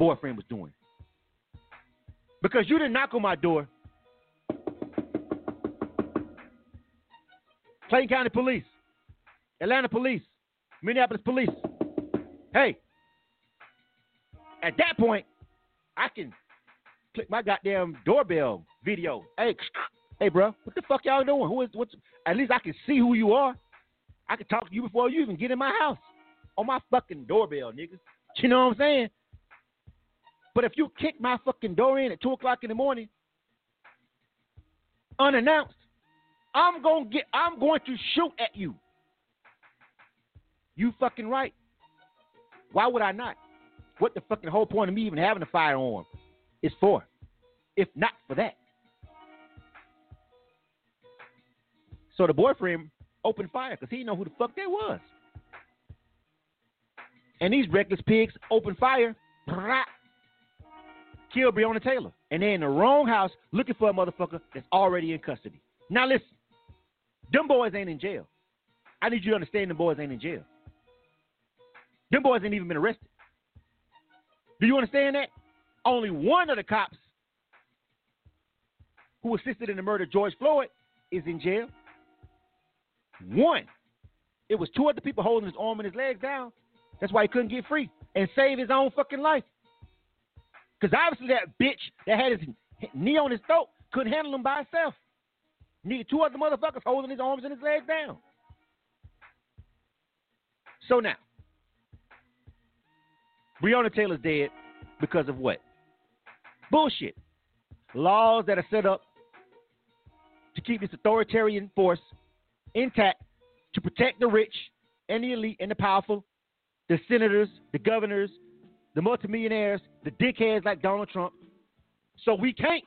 boyfriend was doing. Because you didn't knock on my door. Clayton County Police, Atlanta Police, Minneapolis Police. Hey, at that point, I can click my goddamn doorbell video. Hey, hey, bro, what the fuck y'all doing? Who is what's? At least I can see who you are. I can talk to you before you even get in my house on my fucking doorbell, niggas. You know what I'm saying? But if you kick my fucking door in at two o'clock in the morning, unannounced, I'm gonna get I'm going to shoot at you. You fucking right. Why would I not? What the fucking whole point of me even having a firearm is for? If not for that. So the boyfriend opened fire because he didn't know who the fuck that was. And these reckless pigs opened fire, killed Breonna Taylor. And they're in the wrong house looking for a motherfucker that's already in custody. Now listen, them boys ain't in jail. I need you to understand them boys ain't in jail. Them boys ain't even been arrested. Do you understand that? Only one of the cops who assisted in the murder of George Floyd is in jail. One. It was two other people holding his arm and his legs down. That's why he couldn't get free and save his own fucking life. Because obviously that bitch that had his knee on his throat couldn't handle him by himself. Needed two other motherfuckers holding his arms and his legs down. So now, Breonna Taylor's dead because of what? Bullshit. Laws that are set up to keep this authoritarian force intact to protect the rich and the elite and the powerful, the senators, the governors, the multimillionaires, the dickheads like Donald Trump. So we can't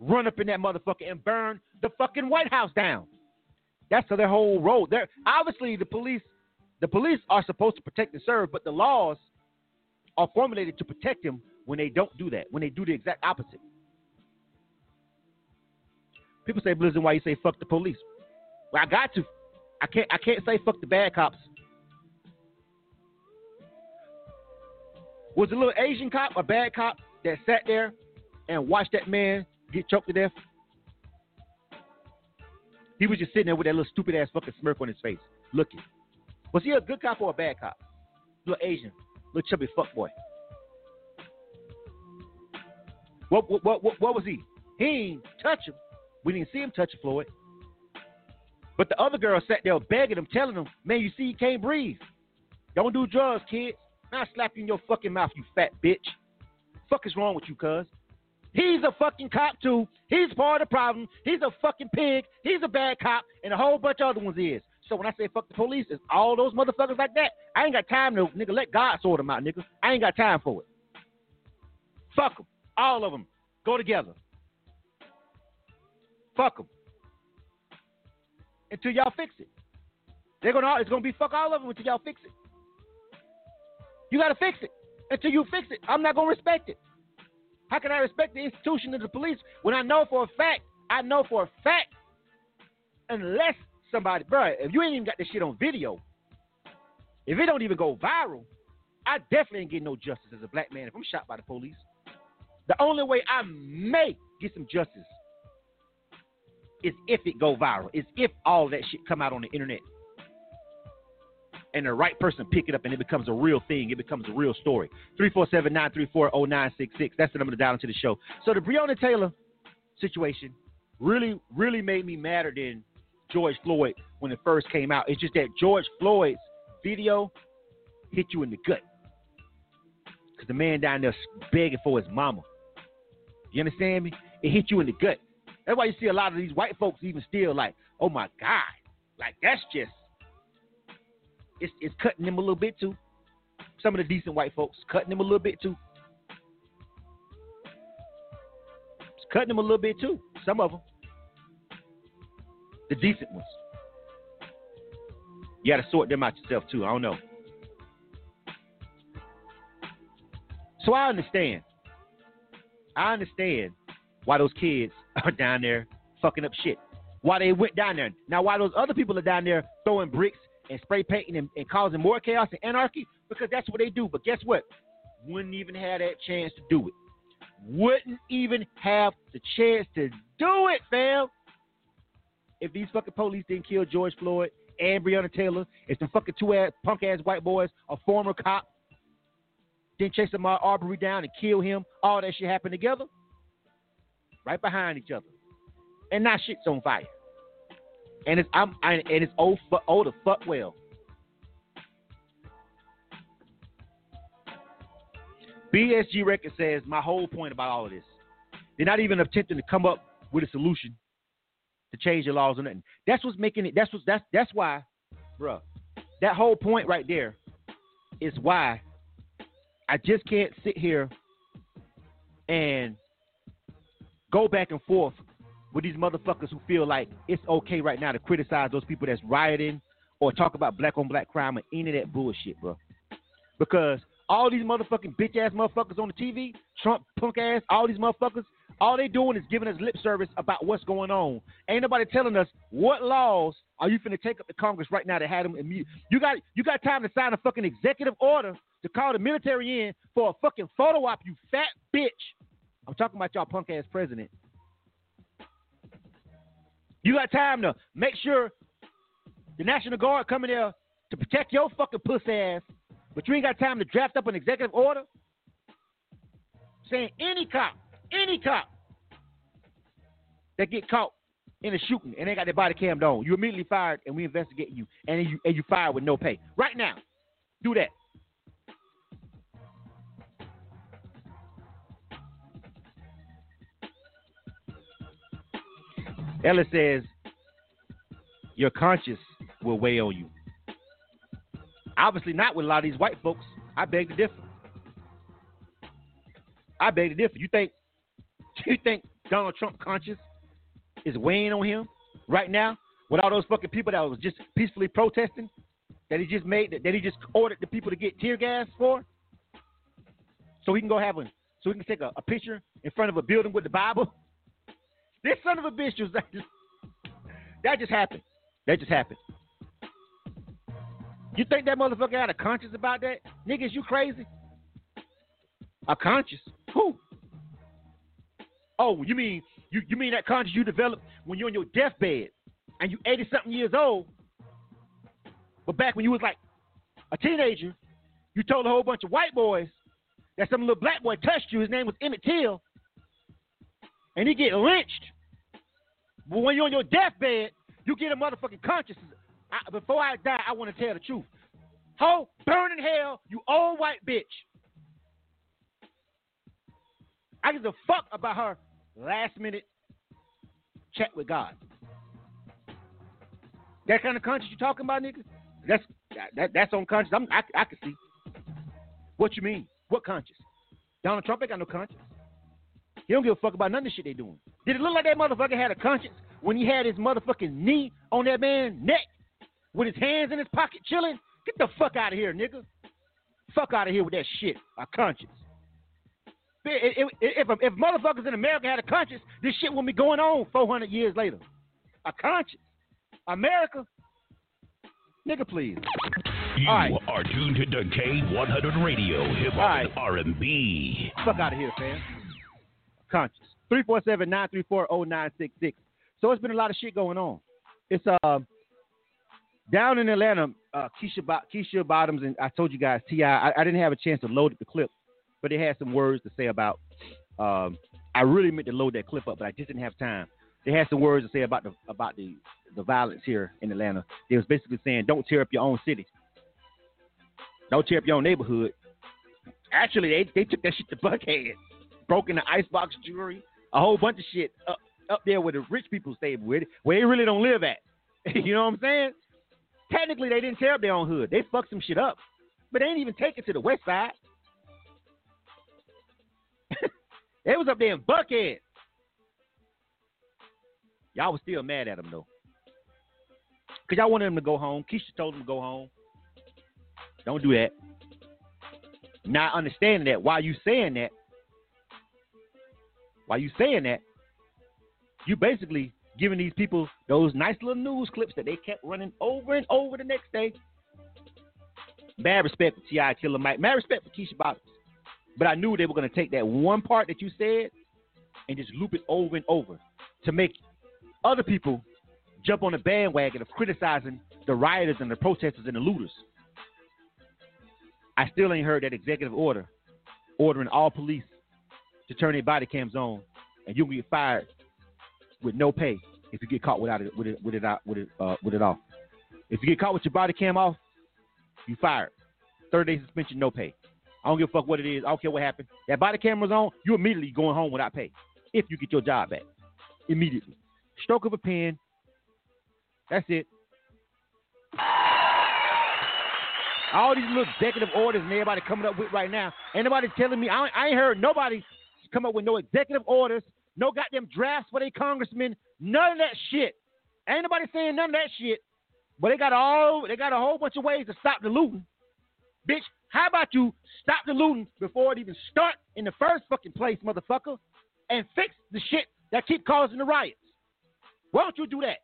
run up in that motherfucker and burn the fucking White House down. That's their whole role. They're obviously the police. The police are supposed to protect and serve, but the laws are formulated to protect them when they don't do that. When they do the exact opposite. People say, Blizzard, why you say fuck the police? Well, I got to. I can't. I can't say fuck the bad cops. Was the little Asian cop a bad cop that sat there and watched that man get choked to death? He was just sitting there with that little stupid ass fucking smirk on his face, looking. Was he a good cop or a bad cop? Little Asian, little chubby fuck boy. What what what what, what was he? He ain't touch him. We didn't see him touch Floyd. But the other girl sat there begging him, telling him, "Man, you see, he can't breathe. Don't do drugs, kid. Now slap you in your fucking mouth, you fat bitch. Fuck is wrong with you, cuz? He's a fucking cop too. He's part of the problem. He's a fucking pig. He's a bad cop, and a whole bunch of other ones is. So when I say fuck the police, it's all those motherfuckers like that. I ain't got time to nigga let God sort them out, nigga. I ain't got time for it. Fuck them, all of them. Go together. Fuck them until y'all fix it. They're gonna it's gonna be fuck all of them until y'all fix it. You gotta fix it. Until you fix it, I'm not gonna respect it. How can I respect the institution of the police when I know for a fact, I know for a fact, unless somebody, bro, if you ain't even got this shit on video, if it don't even go viral, I definitely ain't getting no justice as a black man if I'm shot by the police. The only way I may get some justice is if it go viral. Is if all that shit come out on the internet. And the right person pick it up and it becomes a real thing. It becomes a real story. 347-934-0966. That's the number to dial into the show. So the Breonna Taylor situation really, really made me madder than George Floyd when it first came out. It's just that George Floyd's video hit you in the gut. Because the man down there begging for his mama. You understand me? It hit you in the gut. That's why you see a lot of these white folks even still like, oh my God. Like that's just it's it's cutting them a little bit too. Some of the decent white folks cutting them a little bit too. It's cutting them a little bit too. Some of them, the decent ones. You got to sort them out yourself too. I don't know. So I understand. I understand why those kids are down there fucking up shit. Why they went down there. Now, why those other people are down there throwing bricks and spray painting and, and causing more chaos and anarchy? Because that's what they do. But guess what? Wouldn't even have that chance to do it. Wouldn't even have the chance to do it, fam. If these fucking police didn't kill George Floyd and Breonna Taylor, if some fucking two ass punk ass white boys, a former cop, didn't chase Ahmaud Arbery down and kill him, all that shit happened together, right behind each other, and now shit's on fire. And it's I'm I, and it's oh, oh the fuck well. BSG Record says my whole point about all of this. They're not even attempting to come up with a solution to change the laws or nothing. That's what's making it. That's what's that's that's why, bruh. That whole point right there is why I just can't sit here and go back and forth with these motherfuckers who feel like it's okay right now to criticize those people that's rioting or talk about black on black crime or any of that bullshit, bro. Because all these motherfucking bitch ass motherfuckers on the TV, Trump punk ass, all these motherfuckers, all they doing is giving us lip service about what's going on. Ain't nobody telling us what laws are you finna take up the Congress right now to have them immune. You got you got time to sign a fucking executive order to call the military in for a fucking photo op, you fat bitch. I'm talking about y'all punk ass president. You got time to make sure the National Guard coming there to protect your fucking pussy ass, but you ain't got time to draft up an executive order saying any cop, any cop that get caught in a shooting and they got their body cammed on, you immediately fired and we investigate you and you and you fired with no pay. Right now. Do that. Ella says, Your conscience will weigh on you. Obviously, not with a lot of these white folks. I beg to differ. I beg to differ. You think you think Donald Trump conscience is weighing on him right now with all those fucking people that was just peacefully protesting that he just made that he just ordered the people to get tear gas for so he can go have a so he can take a, a picture in front of a building with the Bible this son of a bitch was that just, that just happened. That just happened. You think that motherfucker had a conscience about that? Niggas, you crazy? A conscience? Who? Oh, you mean you, you mean that conscience you developed when you're on your deathbed and you 80 something years old, but back when you was like a teenager, you told a whole bunch of white boys that some little black boy touched you. His name was Emmett Till, and he get lynched. But when you're on your deathbed, you get a motherfucking consciousness. I, before I die, I want to tell the truth. Ho, burn in hell, you old white bitch. I give a fuck about her last minute chat with God. That kind of conscience you talking about, nigga? That's that, that's on conscience. I'm, I, I can see. What you mean? What conscience? Donald Trump ain't got no conscience. He don't give a fuck about none of the shit they doing. Did it look like that motherfucker had a conscience when he had his motherfucking knee on that man's neck with his hands in his pocket chilling? Get the fuck out of here, nigga. Fuck out of here with that shit. A conscience. If, if, if, motherfuckers in America had a conscience, this shit wouldn't be going on 400 years later. A conscience. America? Nigga, please. You right. are tuned to K100 Radio, hip hop right. R&B. Fuck out of here, fam. conscious. 347-934-0966. So it's been a lot of shit going on. It's uh down in Atlanta, uh, Keisha, Keisha Bottoms, and I told you guys, T.I., I, I didn't have a chance to load the clip, but it had some words to say about. Um, I really meant to load that clip up, but I just didn't have time. They had some words to say about the about the the violence here in Atlanta. They was basically saying, "Don't tear up your own city. Don't tear up your own neighborhood." Actually, they they took that shit to Buckhead, broke the icebox jewelry, a whole bunch of shit up up there where the rich people stay with, where they really don't live at. you know what I'm saying? Technically, they didn't tear up their own hood. They fucked some shit up, but they ain't even take it to the west side. They was up there in Buckhead. Y'all was still mad at them though, cause y'all wanted them to go home. Keisha told them to go home. Don't do that. Not understanding that, Why you saying that, Why you saying that, you basically giving these people those nice little news clips that they kept running over and over the next day. Bad respect for T.I. Killer Mike. Mad respect for Keisha Bottoms. But I knew they were going to take that one part that you said and just loop it over and over to make other people jump on the bandwagon of criticizing the rioters and the protesters and the looters. I still ain't heard that executive order ordering all police to turn their body cams on and you can get fired with no pay if you get caught without it with it with it out with it uh, with it off. If you get caught with your body cam off, you fired. Thirty day suspension, no pay. I don't give a fuck what it is. I don't care what happened. That body camera's on, you immediately going home without pay. If you get your job back. Immediately. Stroke of a pen. That's it. All these little executive orders and everybody coming up with right now. Ain't nobody telling me. I, I ain't heard nobody come up with no executive orders no goddamn drafts for their congressmen, none of that shit. Ain't nobody saying none of that shit. But they got all they got a whole bunch of ways to stop the looting. Bitch, how about you stop the looting before it even start in the first fucking place, motherfucker, and fix the shit that keep causing the riots? Why don't you do that?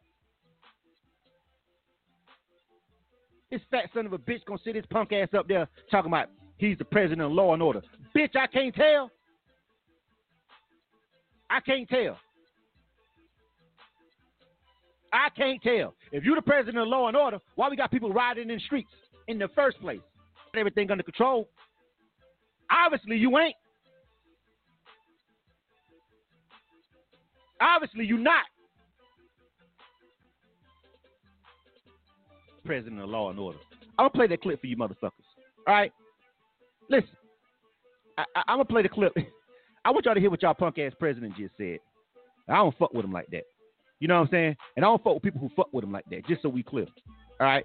This fat son of a bitch gonna sit his punk ass up there talking about he's the president of law and order. Bitch, I can't tell. I can't tell. I can't tell. If you're the president of law and order, why we got people riding in the streets in the first place? Everything under control. Obviously, you ain't. Obviously, you not. President of law and order. I'm gonna play that clip for you, motherfuckers. All right. Listen, I, I, I'm gonna play the clip. I want y'all to hear what y'all punk ass president just said. I don't fuck with him like that. You know what I'm saying? And I don't fuck with people who fuck with him like that, just so we clear. All right?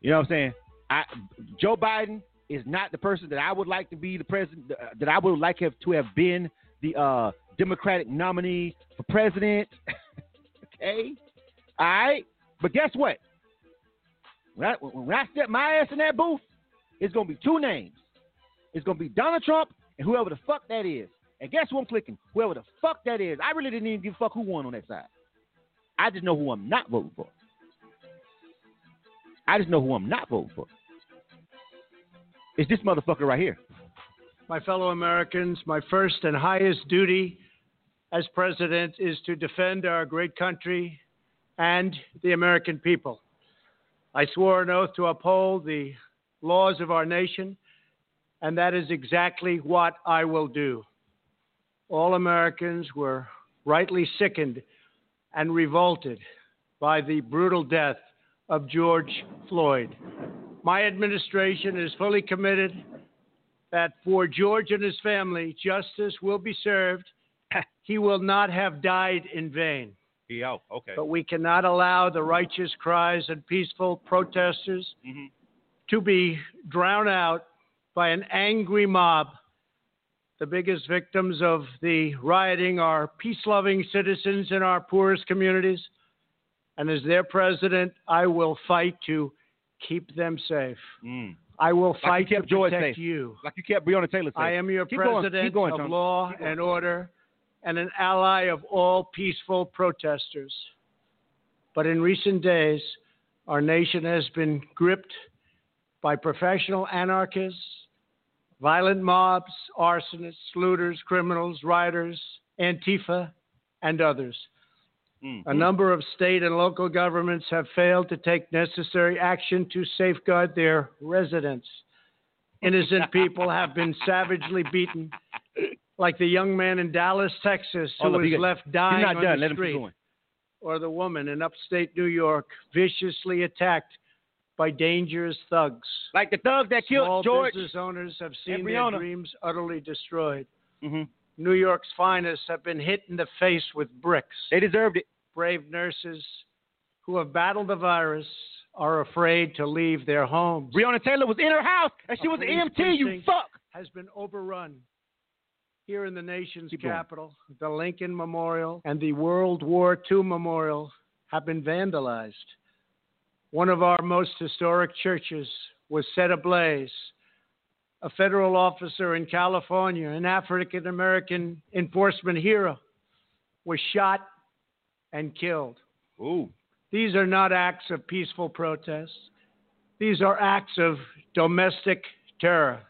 You know what I'm saying? I, Joe Biden is not the person that I would like to be the president, uh, that I would like have, to have been the uh, Democratic nominee for president. okay? All right? But guess what? When I, when I step my ass in that booth, it's going to be two names. It's going to be Donald Trump and whoever the fuck that is. And guess who I'm clicking? Whoever the fuck that is. I really didn't even give a fuck who won on that side. I just know who I'm not voting for. I just know who I'm not voting for. It's this motherfucker right here. My fellow Americans, my first and highest duty as president is to defend our great country and the American people. I swore an oath to uphold the laws of our nation, and that is exactly what I will do all Americans were rightly sickened and revolted by the brutal death of George Floyd. My administration is fully committed that for George and his family, justice will be served. he will not have died in vain. Yeah, okay. But we cannot allow the righteous cries and peaceful protesters mm-hmm. to be drowned out by an angry mob the biggest victims of the rioting are peace loving citizens in our poorest communities. And as their president, I will fight to keep them safe. Mm. I will like fight to protect safe. you. Like you kept Breonna Taylor safe. I am your keep president going. Going, of Tom. law and order and an ally of all peaceful protesters. But in recent days, our nation has been gripped by professional anarchists violent mobs, arsonists, looters, criminals, rioters, Antifa, and others. Mm-hmm. A number of state and local governments have failed to take necessary action to safeguard their residents. Innocent people have been savagely beaten, like the young man in Dallas, Texas, who up, was got- left dying on done. the Let street, or the woman in upstate New York viciously attacked by dangerous thugs. Like the thugs that killed Small business owners have seen and their dreams utterly destroyed. Mm-hmm. New York's finest have been hit in the face with bricks. They deserved it. Brave nurses who have battled the virus are afraid to leave their homes. Breonna Taylor was in her house and she A was an EMT. You fuck. Has been overrun. Here in the nation's Keep going. capital, the Lincoln Memorial and the World War II Memorial have been vandalized. One of our most historic churches was set ablaze. A federal officer in California, an African American enforcement hero, was shot and killed. Ooh. These are not acts of peaceful protest. These are acts of domestic terror.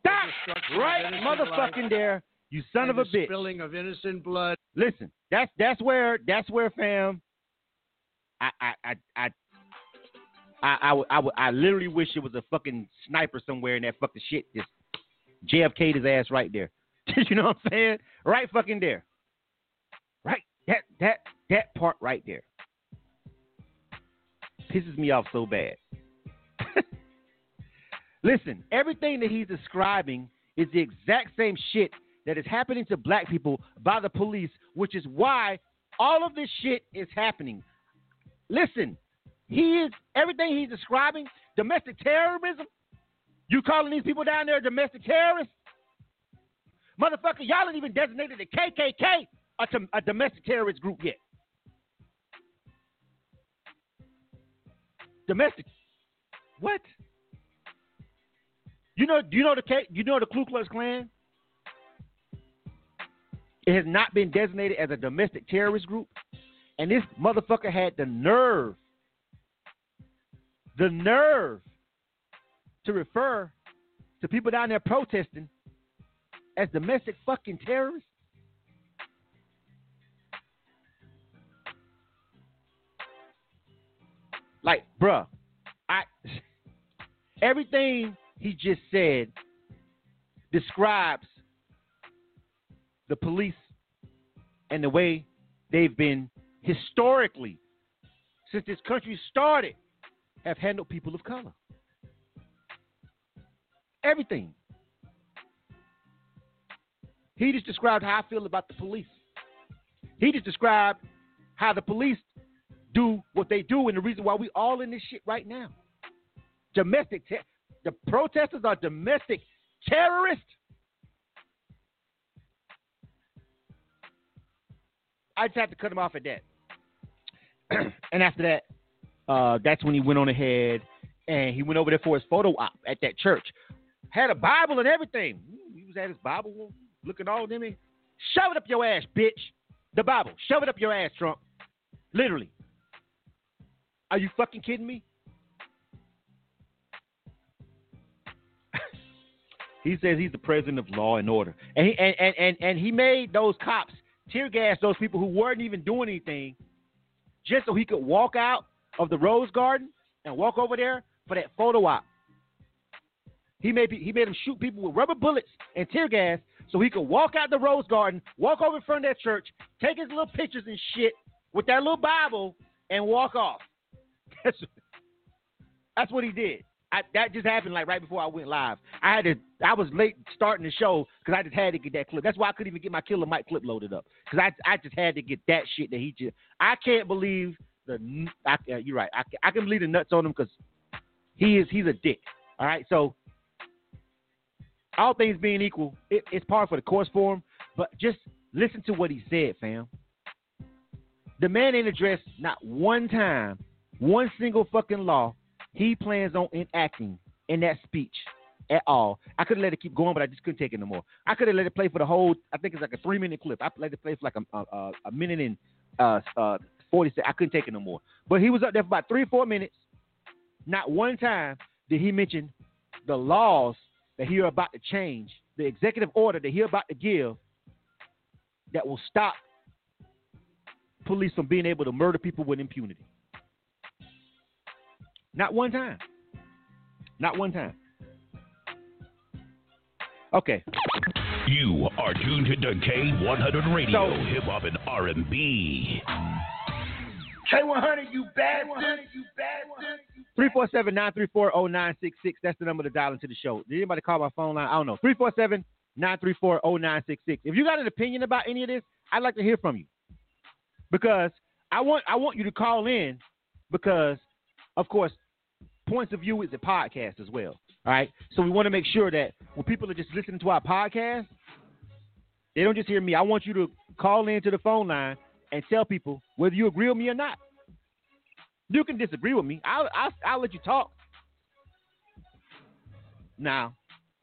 Stop right motherfucking there. You son of a bitch. Spilling of innocent blood. Listen, that's that's where that's where fam. I I I I I, I, I, I literally wish it was a fucking sniper somewhere in that fucking shit. Just JFK'd his ass right there. you know what I'm saying? Right fucking there. Right. That that that part right there pisses me off so bad. Listen, everything that he's describing is the exact same shit that is happening to black people by the police, which is why all of this shit is happening. Listen, he is everything he's describing, domestic terrorism. You calling these people down there domestic terrorists? Motherfucker, y'all ain't even designated the KKK a, a domestic terrorist group yet. Domestic. What? You know? Do you know the K, you know the Ku Klux Klan? It has not been designated as a domestic terrorist group, and this motherfucker had the nerve, the nerve, to refer to people down there protesting as domestic fucking terrorists. Like, bruh, I everything he just said describes the police and the way they've been historically, since this country started, have handled people of color. Everything. He just described how I feel about the police. He just described how the police do what they do and the reason why we all in this shit right now. Domestic ter- the protesters are domestic terrorists. I just have to cut him off at that. and after that, uh, that's when he went on ahead and he went over there for his photo op at that church. Had a Bible and everything. He was at his Bible looking all them. in. Shove it up your ass, bitch. The Bible. Shove it up your ass, Trump. Literally. Are you fucking kidding me? he says he's the president of law and order. And he, and, and, and, and he made those cops tear gas those people who weren't even doing anything just so he could walk out of the Rose Garden and walk over there for that photo op. He made he made them shoot people with rubber bullets and tear gas so he could walk out the Rose Garden, walk over in front of that church, take his little pictures and shit with that little Bible, and walk off. That's, that's what he did. I, that just happened like right before I went live. I had to. I was late starting the show because I just had to get that clip. That's why I couldn't even get my Killer Mike clip loaded up because I I just had to get that shit that he just. I can't believe the. I, uh, you're right. I, I can believe the nuts on him because he is he's a dick. All right, so all things being equal, it, it's par for the course for him. But just listen to what he said, fam. The man ain't addressed not one time, one single fucking law he plans on enacting in that speech at all. I could have let it keep going, but I just couldn't take it no more. I could have let it play for the whole. I think it's like a three minute clip. I let it play for like a a, a minute and uh, uh, forty seconds. I couldn't take it no more. But he was up there for about three or four minutes. Not one time did he mention the laws that he are about to change, the executive order that he about to give that will stop police from being able to murder people with impunity. Not one time. Not one time. Okay. You are tuned to K100 Radio, So- Hip Hop and R&B. K100, you bad one. You bad one. 347 934 0966. That's the number to dial into the show. Did anybody call my phone line? I don't know. 347 934 0966. If you got an opinion about any of this, I'd like to hear from you. Because I want I want you to call in because, of course, Points of View is a podcast as well. All right. So we want to make sure that when people are just listening to our podcast, they don't just hear me. I want you to call into the phone line and tell people whether you agree with me or not. You can disagree with me. I'll, I'll, I'll let you talk. Now,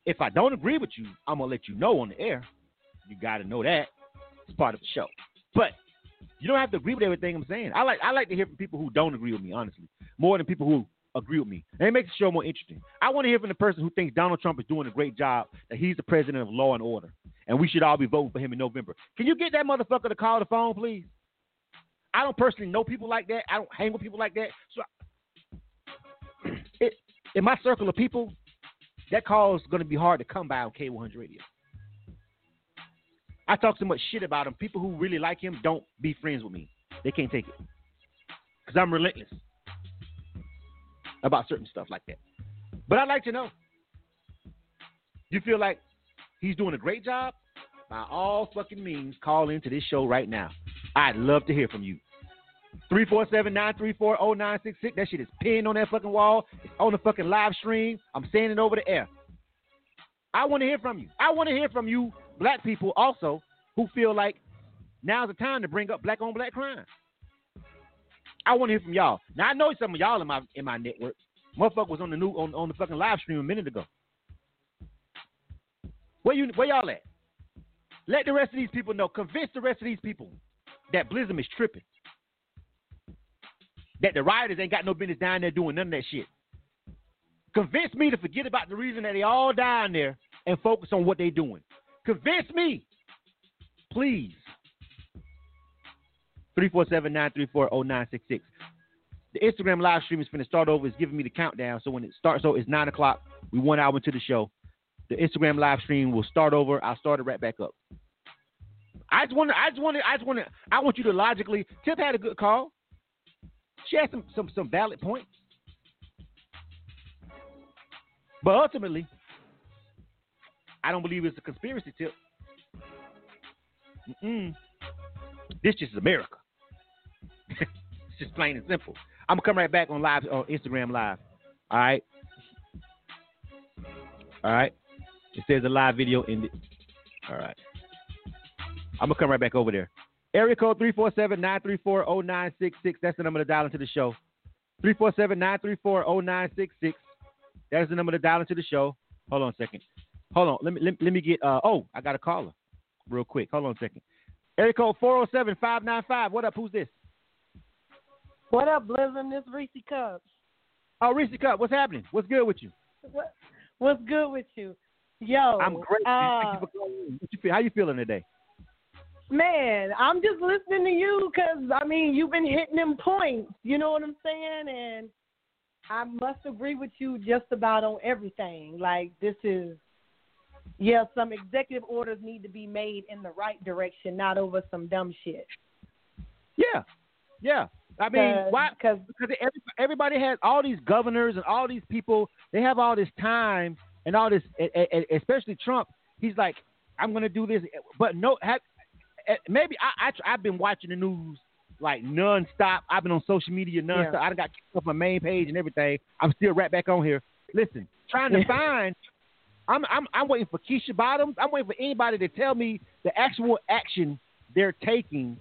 if I don't agree with you, I'm gonna let you know on the air. You got to know that it's part of the show. But you don't have to agree with everything I'm saying. I like I like to hear from people who don't agree with me, honestly, more than people who agree with me. And it makes the show more interesting. I want to hear from the person who thinks Donald Trump is doing a great job, that he's the president of law and order, and we should all be voting for him in November. Can you get that motherfucker to call the phone, please? I don't personally know people like that. I don't hang with people like that. So, it, in my circle of people, that call is going to be hard to come by on K100 Radio. I talk so much shit about him. People who really like him don't be friends with me. They can't take it because I'm relentless about certain stuff like that. But I'd like to know. You feel like he's doing a great job? By all fucking means, call into this show right now. I'd love to hear from you. 347-934-0966. That shit is pinned on that fucking wall. It's on the fucking live stream. I'm saying it over the air. I want to hear from you. I want to hear from you, black people, also, who feel like now's the time to bring up black on black crime. I want to hear from y'all. Now I know some of y'all in my in my network. Motherfucker was on the new on, on the fucking live stream a minute ago. Where you where y'all at? Let the rest of these people know. Convince the rest of these people that Blizzum is tripping. That the rioters ain't got no business down there doing none of that shit. Convince me to forget about the reason that they all down there and focus on what they're doing. Convince me. Please. 347-934-0966. The Instagram live stream is going to start over. It's giving me the countdown. So when it starts, so it's 9 o'clock. We one hour into the show. The Instagram live stream will start over. I'll start it right back up. I just want I just want I just want I want you to logically. Tip had a good call. She had some, some, some valid points. But ultimately, I don't believe it's a conspiracy tip. Mm-mm. This just is America. it's just plain and simple. I'm gonna come right back on live on Instagram live. All right. All right. It says a live video ended. All right. I'm gonna come right back over there. Area code 347-934-0966. That's the number to dial into the show. 347-934-0966. That's the number to dial into the show. Hold on a second. Hold on. Let me let, let me get uh oh, I got a caller. Real quick. Hold on a second. Area code 407-595. What up? Who's this? What up, Blizzard? This Reese Cubs. Oh, Reese Cup, what's happening? What's good with you? What, what's good with you? Yo, I'm great. Uh, Thank you for calling. What? How you feeling today? Man, I'm just listening to you because I mean you've been hitting them points. You know what I'm saying? And I must agree with you just about on everything. Like this is, yeah, some executive orders need to be made in the right direction, not over some dumb shit. Yeah, yeah. I mean, Cause- why? Because every, everybody has all these governors and all these people. They have all this time and all this, especially Trump. He's like, I'm going to do this, but no. Have, Eh, maybe I, I I've been watching the news like nonstop. I've been on social media nonstop. Yeah. I got kicked off my main page and everything. I'm still right back on here. Listen, trying to find. I'm I'm I'm waiting for Keisha Bottoms. I'm waiting for anybody to tell me the actual action they're taking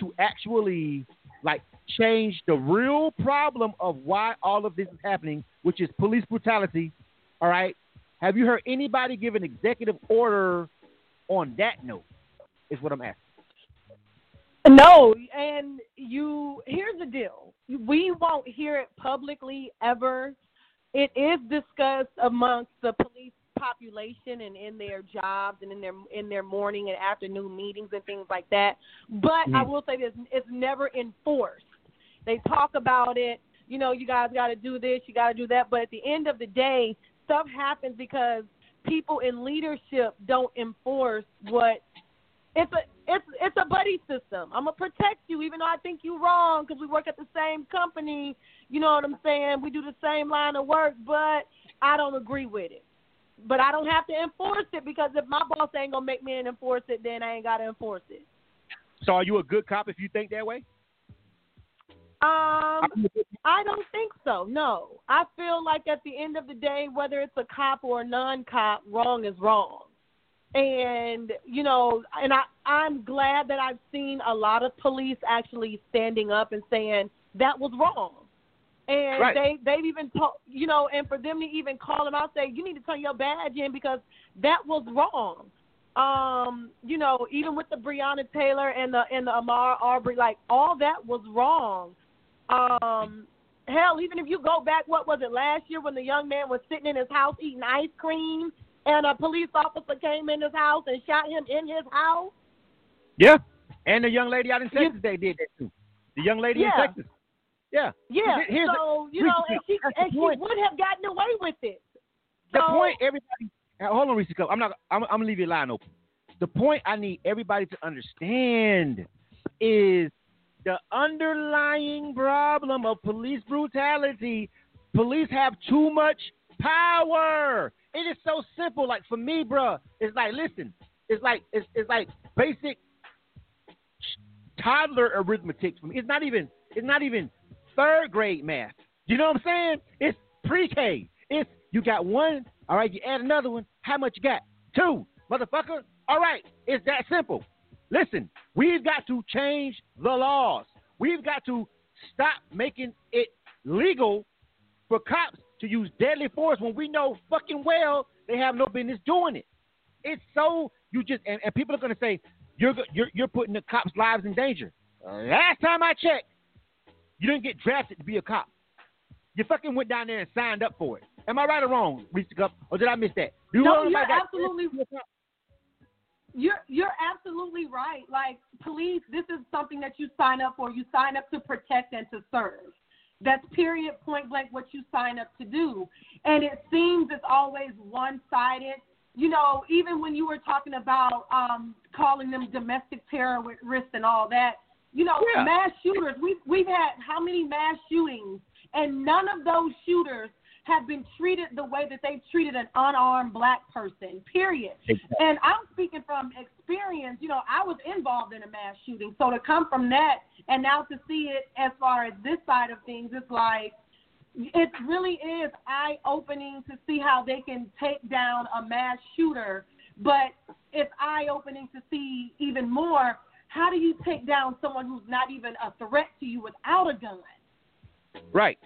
to actually like change the real problem of why all of this is happening, which is police brutality. All right. Have you heard anybody give an executive order on that note? Is what I'm asking. No, and you here's the deal. We won't hear it publicly ever. It is discussed amongst the police population and in their jobs and in their in their morning and afternoon meetings and things like that. But I Mhm. will say this: it's never enforced. They talk about it. You know, you guys got to do this, you got to do that. But at the end of the day, stuff happens because people in leadership don't enforce what it's a it's it's a buddy system. I'm gonna protect you, even though I think you're wrong because we work at the same company. You know what I'm saying? We do the same line of work, but I don't agree with it. But I don't have to enforce it because if my boss ain't gonna make me enforce it, then I ain't gotta enforce it. So are you a good cop if you think that way? Um, I don't think so. No, I feel like at the end of the day, whether it's a cop or a non-cop, wrong is wrong. And you know, and I I'm glad that I've seen a lot of police actually standing up and saying that was wrong. And Right. they they've even told you know, and for them to even call them out, say you need to turn your badge in because that was wrong. Um, you know, even with the Breonna Taylor and the and the Ahmaud Arbery, like all that was wrong. Um, hell, even if you go back, what was it last year when the young man was sitting in his house eating ice cream, and a police officer came in his house and shot him in his house? Yeah. And the young lady out in Texas, they did that too. The young lady Yeah. in Texas. Yeah. Yeah. Here- here's the- so you know, and she and she would have gotten away with it. The point everybody hold on, Reese I'm not I'm, I'm gonna leave your line open. The point I need everybody to understand is the underlying problem of police brutality. Police have too much power. It is so simple. Like for me, bruh, it's like listen, it's like it's it's like basic toddler arithmetic for me. It's not even it's not even third grade math. You know what I'm saying? It's pre-K. It's you got one, all right, you add another one, how much you got? Two, motherfucker. All right, it's that simple. Listen, we've got to change the laws. We've got to stop making it legal for cops to use deadly force when we know fucking well they have no business doing it. It's so you just and, and people are going to say you're, you're you're putting the cops' lives in danger. Last time I checked, you didn't get drafted to be a cop. You fucking went down there and signed up for it. Am I right or wrong, Reese Cup? Or did I miss that? You no, you're absolutely you're you're absolutely right. Like police, this is something that you sign up for. You sign up to protect and to serve. That's period point blank what you sign up to do. And it seems it's always one sided. You know, even when you were talking about um, calling them domestic terrorists and all that, you know, Yeah. mass shooters. We've we've had how many mass shootings, and none of those shooters have been treated the way that they've treated an unarmed black person. Period. And I'm speaking from experience. You know, I was involved in a mass shooting, so to come from that and now to see it as far as this side of things, it's like it really is eye opening to see how they can take down a mass shooter, but it's eye opening to see even more how do you take down someone who's not even a threat to you without a gun? Right.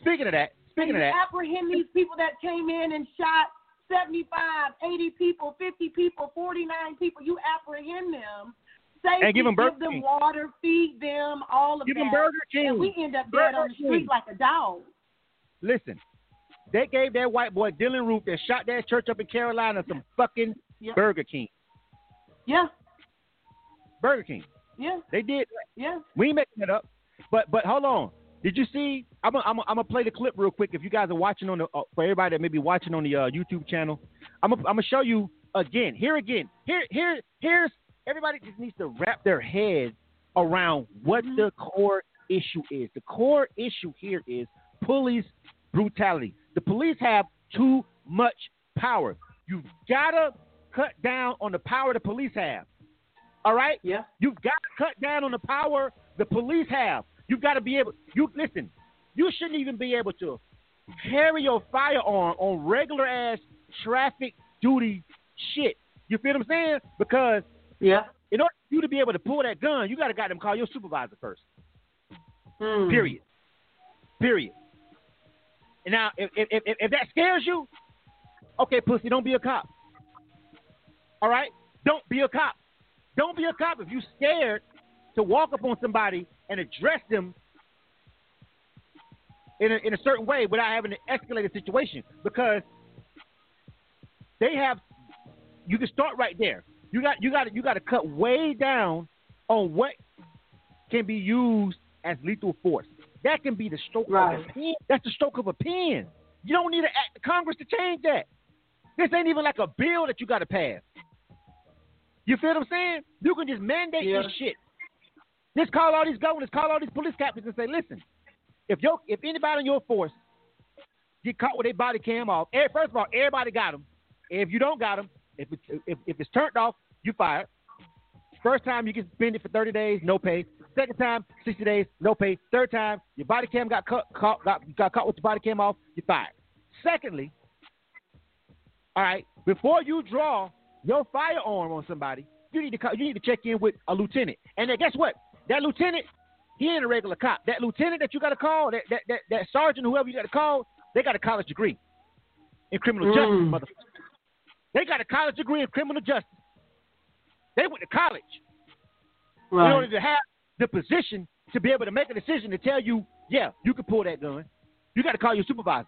Speaking of that, speaking and of you that, apprehend these people that came in and shot 75, 80 people, 50 people, 49 people. You apprehend them. Safety, And give 'em Burger give them King. water, feed them, all of them. Give Them Burger King. And we end up dead Burger on the street King. like a dog. listen, they gave that white boy Dylann Roof that shot that church up in Carolina some fucking Yeah. Burger King. Yeah, Burger King. yeah, They did. yeah. We ain't making it up. But but hold on. Did you see? I'm gonna play the clip real quick. If you guys are watching on the uh, for everybody that may be watching on the uh, YouTube channel, I'm gonna I'm show you again. Here again. Here here here's everybody just needs to wrap their head around what the core issue is. The core issue here is police brutality. The police have too much power. You've gotta cut down on the power the police have. All right? Yeah. You've got to cut down on the power the police have. You've got to be able. You listen. You shouldn't even be able to carry your firearm on regular ass traffic duty shit. You feel what I'm saying? Because yeah, in order for you to be able to pull that gun, you got to got them call your supervisor first. Hmm. Period. Period. And now, if, if if if that scares you, okay, pussy, don't be a cop. All right, don't be a cop. Don't be a cop if you're scared to walk up on somebody and address them in a, in a certain way without having to escalate a situation. Because they have. You can start right there. You got you got you got to cut way down on what can be used as lethal force. That can be the stroke Right. of a pen. That's the stroke of a pen. You don't need to act Congress to change that. This ain't even like a bill that you got to pass. You feel what I'm saying? You can just mandate Yeah. this shit. Just call all these governors, call all these police captains, and say, listen, if your if anybody in your force get caught with their body cam off, first of all, everybody got them. If you don't got them, if it's, if, if it's turned off, you fired. First time you get suspended for 30 days, no pay. Second time, 60 days, no pay. Third time, your body cam got caught, caught got, got caught with your body cam off, you fired. Secondly, all right, before you draw your firearm on somebody, you need to you need to check in with a lieutenant. And then guess what? That lieutenant, he ain't a regular cop. That lieutenant that you got to call, that, that that that sergeant, whoever you got to call, they got a college degree in criminal justice, Mm. motherfucker. They got a college degree in criminal justice. They went to college in Right. order to have the position to be able to make a decision to tell you, yeah, you can pull that gun. You got to call your supervisor.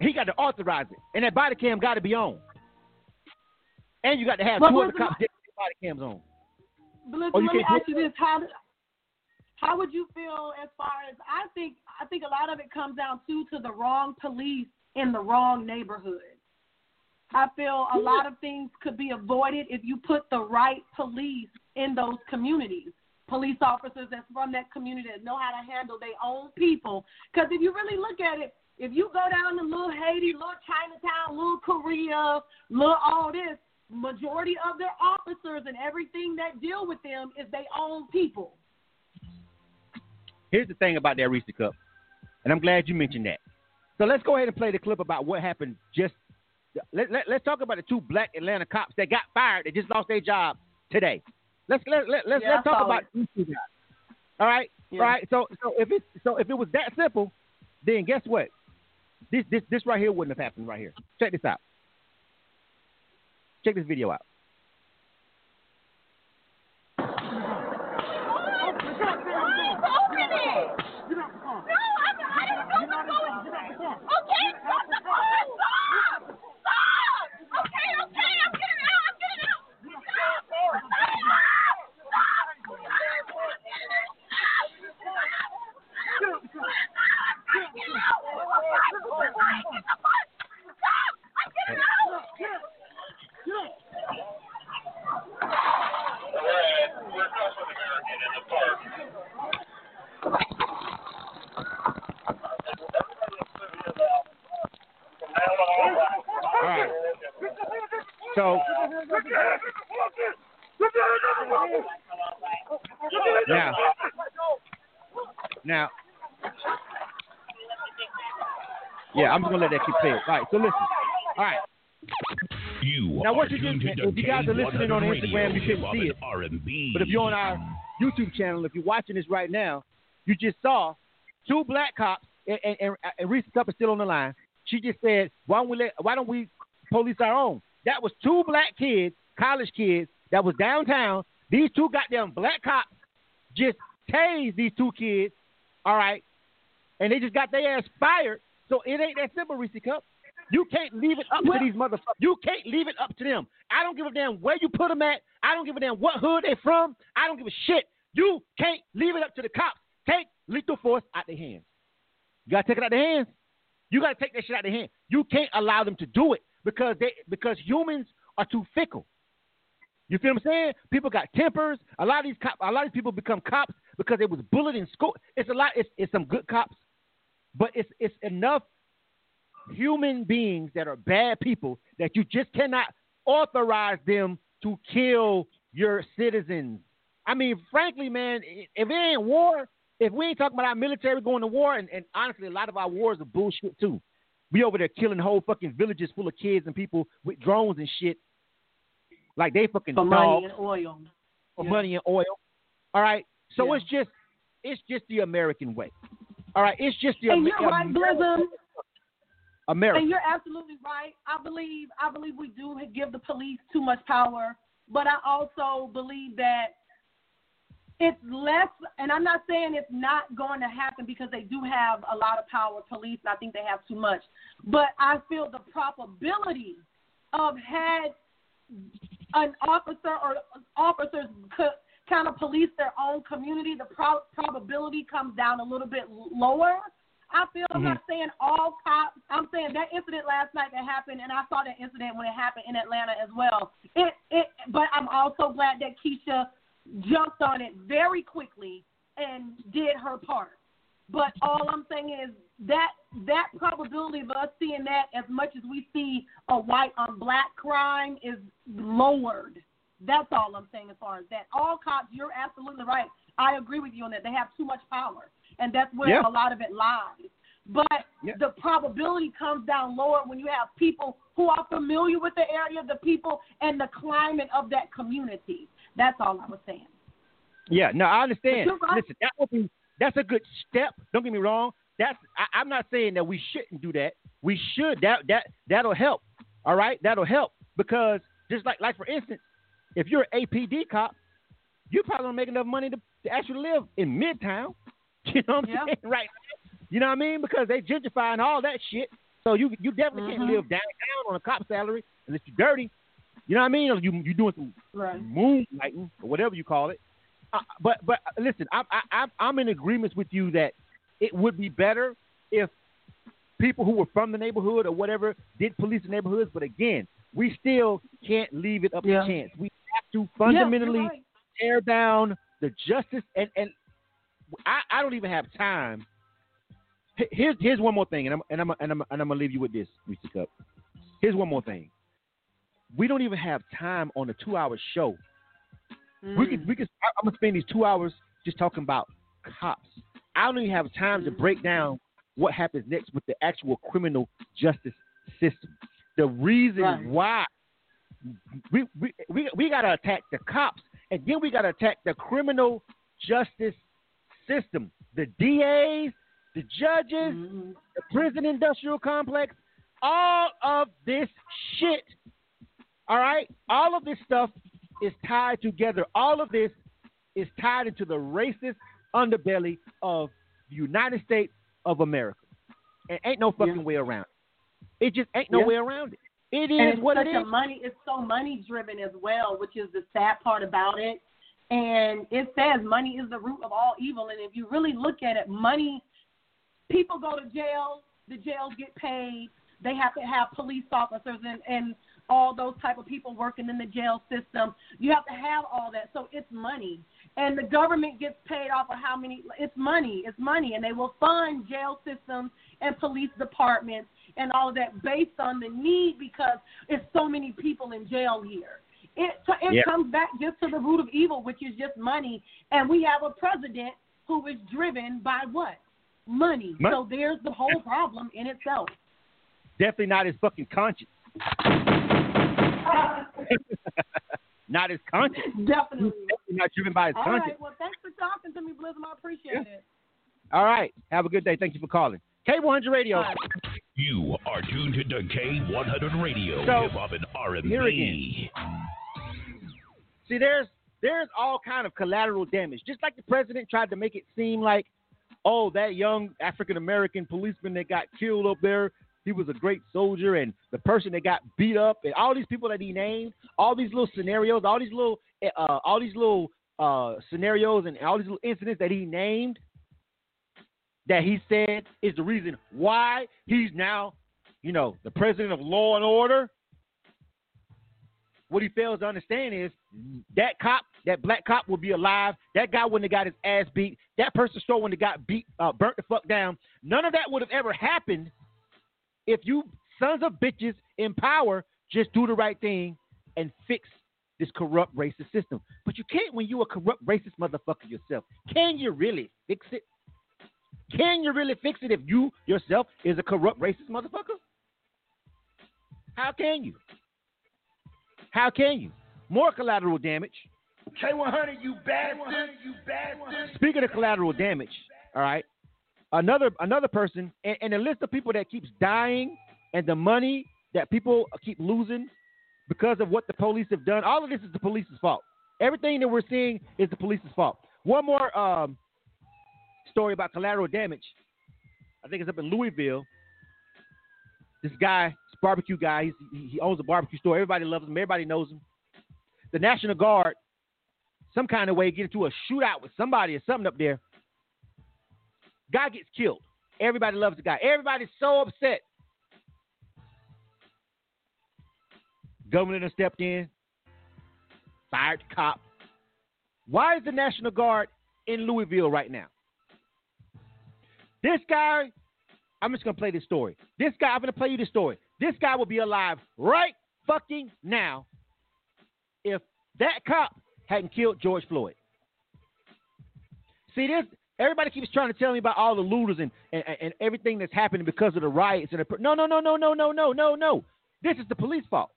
He got to authorize it, and that body cam got to be on. And you got to have But two other cops get body cams on. But listen, Oh, you let me ask you this: how how would you feel as far as I think? I think a lot of it comes down to to the wrong police in the wrong neighborhood. I feel a lot of things could be avoided if you put the right police in those communities. Police officers that's from that community that know how to handle their own people. Because if you really look at it, if you go down to little Haiti, little Chinatown, little Korea, little all this, majority of their officers and everything that deal with them is their own people. Here's the thing about that Reese Cup, and I'm glad you mentioned that. So let's go ahead and play the clip about what happened. Just let, let, let's talk about the two black Atlanta cops that got fired. They just lost their job today. Let's let, let, let's Yeah, let's talk about it. these two guys. All right, Yeah. all right. So so if it so if it was that simple, then guess what? This this this right here wouldn't have happened right here. Check this out. Check this video out. Yeah, I'm just gonna let that keep playing. All right. So listen. All right. You Now, what you just- if you guys are listening on Instagram, you couldn't see it. R&B. But if you're on our YouTube channel, if you're watching this right now, you just saw two black cops, and, and, and, and Reese Cup is still on the line. She just said, "Why don't we let? Why don't we police our own?" That was two black kids, college kids, that was downtown. These two goddamn black cops just tased these two kids. All right, and they just got their ass fired. So it ain't that simple, Reese Cup. You can't leave it up to these motherfuckers. You can't leave it up to them. I don't give a damn where you put them at. I don't give a damn what hood they from. I don't give a shit. You can't leave it up to the cops. Take lethal force out their hands. You gotta take it out of their hands. You gotta take that shit out of their hands. You can't allow them to do it because they because humans are too fickle. You feel what I'm saying? People got tempers. A lot of these cop, a lot of these people become cops because they was bullied in school. It's a lot. It's, it's some good cops, but it's it's enough human beings that are bad people that you just cannot authorize them to kill your citizens. I mean, frankly, man, if it ain't war, if we ain't talking about our military going to war, and, and honestly, a lot of our wars are bullshit too. We over there killing whole fucking villages full of kids and people with drones and shit, like they fucking For dogs money and oil. for Yeah. money and oil. All right, so Yeah. it's just it's just the American way. All right, it's just the And you're right, Blizzum. America. And you're absolutely right. I believe I believe we do give the police too much power, but I also believe that it's less, and I'm not saying it's not going to happen because they do have a lot of power, police, and I think they have too much. But I feel the probability of had an officer or officers could kind of police their own community, the pro- probability comes down a little bit lower. I feel mm-hmm. I'm not saying all cops. I'm saying that incident last night that happened, and I saw that incident when it happened in Atlanta as well. It it, but I'm also glad that Keisha jumped on it very quickly and did her part. But all I'm saying is that that probability of us seeing that as much as we see a white on black crime is lowered. That's all I'm saying as far as that. All cops, you're absolutely right. I agree with you on that. They have too much power, and that's where yeah. a lot of it lies. But yeah. the probability comes down lower when you have people who are familiar with the area, the people, and the climate of that community. That's all I was saying. Yeah, no, I understand. Listen, that would be that's a good step. Don't get me wrong. That's I, I'm not saying that we shouldn't do that. We should. That that that'll help. All right, that'll help because just like like for instance, if you're an APD cop, you probably don't make enough money to, to actually live in Midtown. You know what I'm yeah. saying? Right. You know what I mean? Because they gentrifying all that shit. So you you definitely mm-hmm. can't live downtown on a cop salary unless you're dirty. You know what I mean? Or you you doing some right. moonlighting or whatever you call it. Uh, but but listen, I, I I'm in agreement with you that it would be better if people who were from the neighborhood or whatever did police the neighborhoods. But again, we still can't leave it up yeah. to chance. We to fundamentally yeah, right. tear down the justice and and I, I don't even have time. Here's here's one more thing, and I'm and I'm and I'm, and I'm gonna leave you with this, Mr. Cup. Here's one more thing. We don't even have time on a two-hour show. Mm. We could we could. I'm gonna spend these two hours just talking about cops. I don't even have time to break down what happens next with the actual criminal justice system. The reason right. why we we we, we got to attack the cops, and then we got to attack the criminal justice system. The DAs, the judges, mm-hmm. the prison industrial complex, all of this shit. All right, all of this stuff is tied together. All of this is tied into the racist underbelly of the United States of America. And ain't no fucking yeah. way around it. It just ain't no yeah. way around it. It is and it's what it is. Money, it's so money driven as well, which is the sad part about it. And it says money is the root of all evil. And if you really look at it, money, people go to jail, the jails get paid, they have to have police officers and, and all those type of people working in the jail system. You have to have all that. So it's money. And the government gets paid off of how many it's money. It's money and they will fund jail systems and police departments and all of that based on the need because it's so many people in jail here. It it yep. comes back just to the root of evil, which is just money. And we have a president who is driven by what? Money. money. So there's the whole problem in itself. Definitely not his fucking conscience. not his conscience. Definitely. Definitely not driven by his All conscience. Right. Well, thanks for talking to me, Blizzum. I appreciate yeah. it. All right. Have a good day. Thank you for calling. K100 Radio. You are tuned to K100 Radio, so, hip hop and R&B. Here again. See, there's there's all kind of collateral damage. Just like the president tried to make it seem like, oh, that young African American policeman that got killed up there, he was a great soldier, and the person that got beat up, and all these people that he named, all these little scenarios, all these little, uh, all these little uh, scenarios, and all these little incidents that he named that he said is the reason why he's now, you know, the president of law and order. What he fails to understand is that cop, that black cop, will be alive. That guy wouldn't have got his ass beat. That person store wouldn't have got beat, uh, burnt the fuck down. None of that would have ever happened if you sons of bitches in power just do the right thing and fix this corrupt racist system. But you can't when you a corrupt racist motherfucker yourself. Can you really fix it? Can you really fix it if you yourself is a corrupt racist motherfucker? How can you? How can you? More collateral damage. K100, you bad bastard, you bastard. Speaking of collateral damage, all right, another another person, and, and the list of people that keeps dying, and the money that people keep losing because of what the police have done. All of this is the police's fault. Everything that we're seeing is the police's fault. One more um, story about collateral damage. I think it's up in Louisville. This guy, this barbecue guy, he owns a barbecue store. Everybody loves him. Everybody knows him. The National Guard, some kind of way, get into a shootout with somebody or something up there. Guy gets killed. Everybody loves the guy. Everybody's so upset. Has stepped in, fired the cop. Why is the National Guard in Louisville right now? This guy, I'm just gonna play this story. This guy, I'm gonna play you this story. This guy will be alive right fucking now if that cop hadn't killed George Floyd. See this? Everybody keeps trying to tell me about all the looters and, and, and everything that's happening because of the riots and the, no no no no no no no no no. This is the police fault.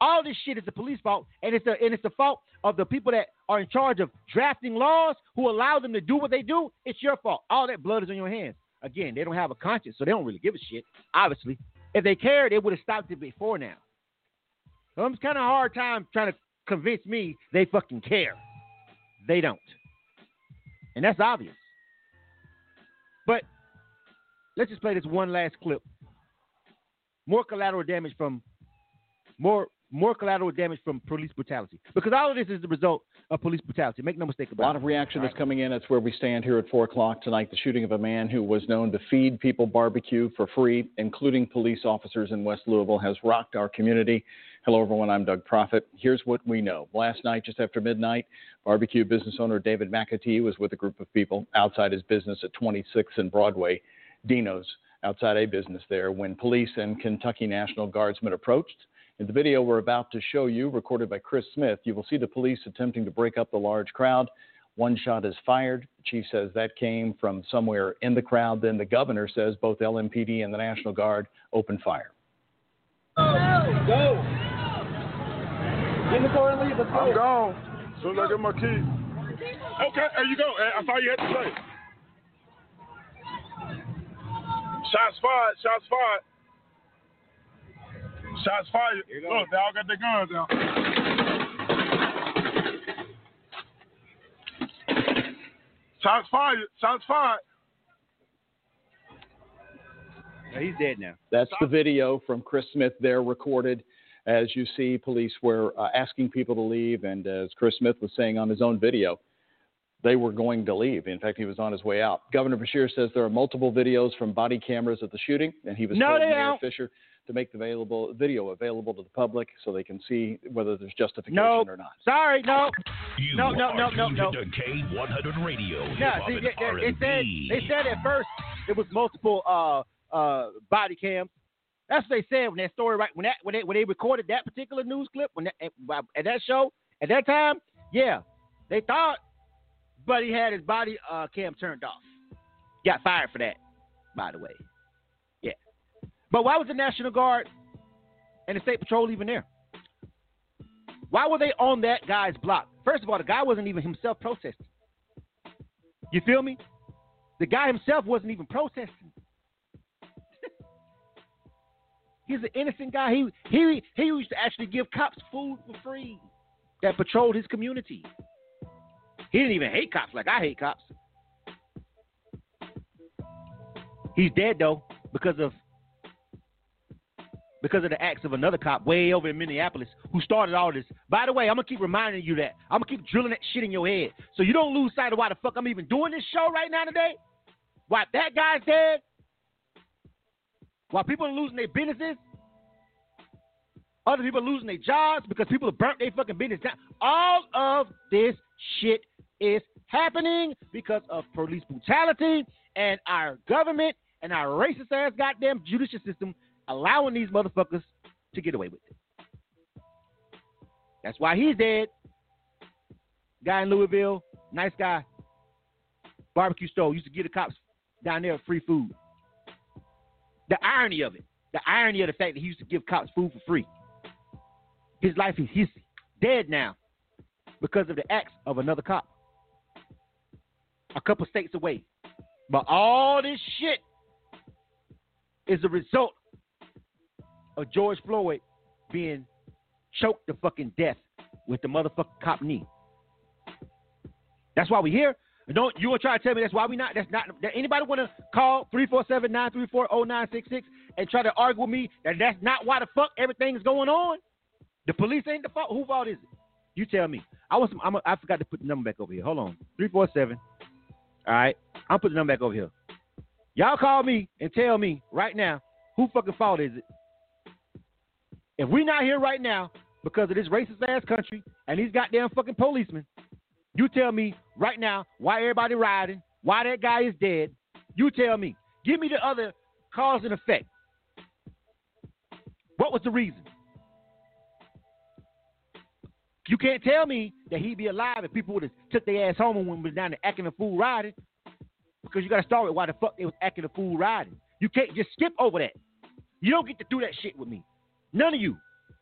All this shit is the police fault, and it's the and it's the fault of the people that are in charge of drafting laws who allow them to do what they do. It's your fault. All that blood is on your hands. Again, they don't have a conscience, so they don't really give a shit. Obviously, if they cared, they would have stopped it before now. So it's kind of hard time trying to convince me they fucking care. They don't, and that's obvious. But let's just play this one last clip. More collateral damage from more more collateral damage from police brutality. Because all of this is the result of police brutality. Make no mistake about it. A lot of reaction that's coming in. That's where we stand here at 4 o'clock tonight. The shooting of a man who was known to feed people barbecue for free, including police officers in West Louisville, has rocked our community. Hello, everyone. I'm Doug Proffitt. Here's what we know. Last night, just after midnight, barbecue business owner David McAtee was with a group of people outside his business at 26 and Broadway, Dino's, outside a business there, when police and Kentucky National Guardsmen approached. In the video we're about to show you, recorded by Chris Smith, you will see the police attempting to break up the large crowd. One shot is fired. The chief says that came from somewhere in the crowd. Then the governor says both LMPD and the National Guard opened fire. Go. Get in the car and leave. Let's go. I'm gone. As soon as I get my key. Okay, there you go. That's all you had to say. Shots fired. Shots fired. Shots fired. Look, they all got their guns out. Shots fired. Shots fired. he's dead now. That's the video from Chris Smith there recorded. As you see, police were uh, asking people to leave, and as Chris Smith was saying on his own video, they were going to leave. In fact, he was on his way out. Governor Beshear says there are multiple videos from body cameras of the shooting, and he was No, told Mayor don't. Fischer to make the available video available to the public so they can see whether there's justification No, or not. sorry, no, You no, no, no, no, no. K100 Radio. No, see, and they, they, they said they said at first it was multiple uh uh body cams. That's what they said when that story right when that when they when they recorded that particular news clip when that, at, at that show at that time. Yeah, they thought Buddy had his body uh cam turned off. Got fired for that, by the way. But why was the National Guard and the State Patrol even there? Why were they on that guy's block? First of all, the guy wasn't even himself protesting. You feel me? The guy himself wasn't even protesting. He's an innocent guy. He he he used to actually give cops food for free that patrolled his community. He didn't even hate cops like I hate cops. He's dead though because of because of the acts of another cop way over in Minneapolis who started all this. By the way, I'm gonna keep reminding you that. I'm gonna keep drilling that shit in your head so you don't lose sight of why the fuck I'm even doing this show right now today. Why that guy's dead. Why people are losing their businesses. Other people are losing their jobs because people have burnt their fucking business down. All of this shit is happening because of police brutality and our government and our racist ass goddamn judicial system allowing these motherfuckers to get away with it. That's why he's dead. Guy in Louisville, nice guy. Barbecue stove used to give the cops down there free food. The irony of it, the irony of the fact that he used to give cops food for free. His life is he's dead now because of the acts of another cop. A couple states away. But all this shit is a result of George Floyd being choked to fucking death with the motherfucking cop knee. That's why we're here. Don't you to try to tell me that's why we not? That's not. That anybody want to call 347-934-0966 and try to argue with me that that's not why the fuck everything's going on? The police ain't the fault. Who fault is it? You tell me. I was. I'm. A, I forgot to put the number back over here. Hold on. Three four seven. All right. I'm putting the number back over here. Y'all call me and tell me right now who fucking fault is it? If we're not here right now because of this racist ass country and these goddamn fucking policemen, you tell me right now why everybody riding, why that guy is dead. You tell me. Give me the other cause and effect. What was the reason? You can't tell me that he'd be alive if people would have took their ass home and went down there acting a fool riding. Because you got to start with why the fuck they was acting a fool riding. You can't just skip over that. You don't get to do that shit with me. None of you.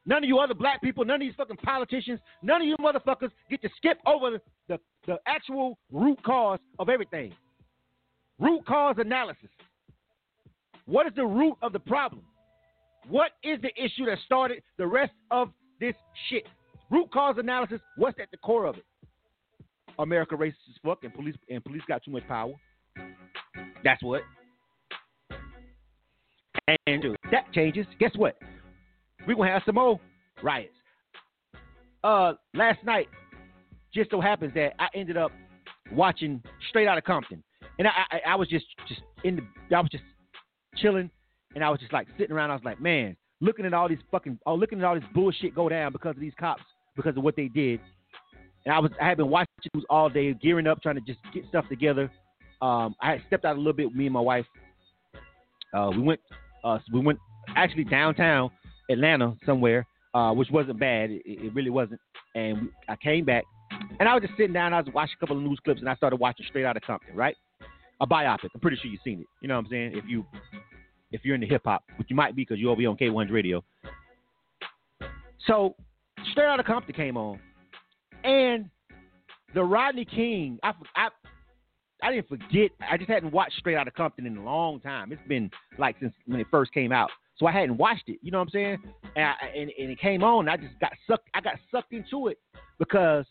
None of you other black people, none of these fucking politicians, none of you motherfuckers get to skip over the, the, the actual root cause of everything. Root cause analysis. What is the root of the problem? What is the issue that started the rest of this shit? Root cause analysis, what's at the core of it? America racist as fuck and police and police got too much power. That's what. And that changes. Guess what? We're gonna have some more riots. Uh last night, just so happens that I ended up watching Straight Outta Compton. And I, I, I was just just in the I was just chilling and I was just like sitting around, I was like, man, looking at all these fucking oh looking at all this bullshit go down because of these cops because of what they did. And I was I had been watching news all day, gearing up, trying to just get stuff together. Um, I had stepped out a little bit with me and my wife. Uh, we went uh, we went actually downtown Atlanta somewhere, uh, which wasn't bad. It, it really wasn't. And I came back, and I was just sitting down. I was watching a couple of news clips, and I started watching Straight Outta Compton, right? A biopic. I'm pretty sure you've seen it. You know what I'm saying? If you if you're into hip hop, which you might be because over here on K1's Radio. So Straight Outta Compton came on, and the Rodney King. I, I I didn't forget. I just hadn't watched Straight Outta Compton in a long time. It's been like since when it first came out, so I hadn't watched it. You know what I'm saying? And I, and, and it came on. I just got sucked. I got sucked into it because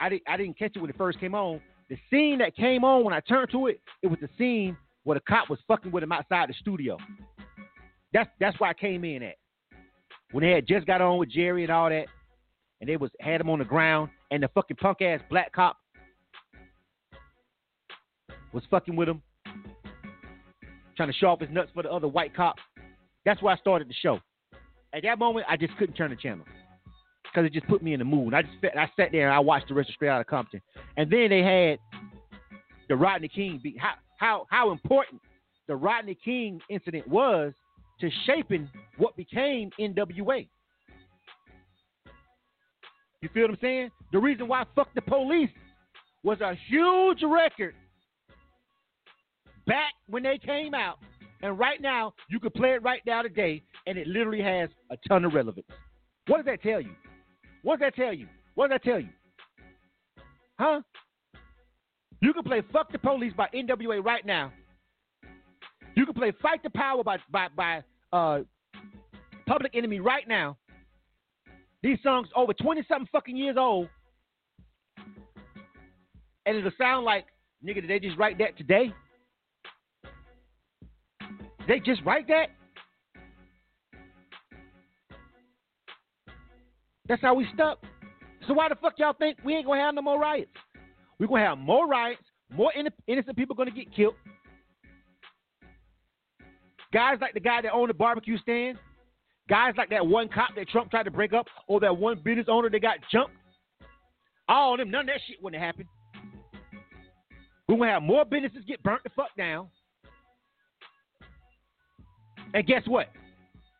I didn't I didn't catch it when it first came on. The scene that came on when I turned to it, it was the scene where the cop was fucking with him outside the studio. That's that's why I came in at when they had just got on with Jerry and all that, and they was had him on the ground, and the fucking punk ass black cop was fucking with him, trying to show off his nuts for the other white cop. That's why I started the show. At that moment, I just couldn't turn the channel because it just put me in the mood. I just I sat there and I watched the rest of Straight Outta Compton, and then they had the Rodney King beat. How how how important the Rodney King incident was to shaping what became NWA. You feel what I'm saying? The reason why Fuck the Police was a huge record back when they came out. And right now, you can play it right now today, and it literally has a ton of relevance. What does that tell you? What does that tell you? What does that tell you? Huh? You can play Fuck the Police by NWA right now. You can play Fight the Power by by, by uh, Public Enemy right now. These songs over 20 something fucking years old. And it'll sound like, nigga, did they just write that today? They just write that? That's how we stuck. So why the fuck y'all think we ain't gonna have no more riots? We're gonna have more riots, more innocent people gonna get killed. Guys like the guy that owned the barbecue stand, guys like that one cop that Trump tried to break up, or that one business owner that got jumped. All of them, none of that shit wouldn't happen. We're gonna have more businesses get burnt the fuck down. And guess what?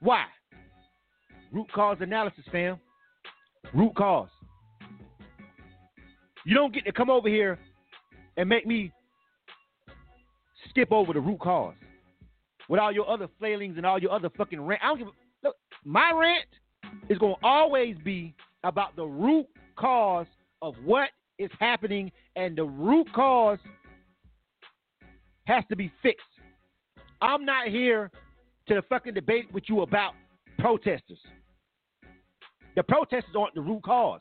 Why? Root cause analysis, fam. Root cause. You don't get to come over here and make me skip over the root cause with all your other flailings and all your other fucking rant. I don't give a look. My rant is gonna always be about the root cause of what is happening, and the root cause has to be fixed. I'm not here to the fucking debate with you about protesters. The protesters aren't the root cause.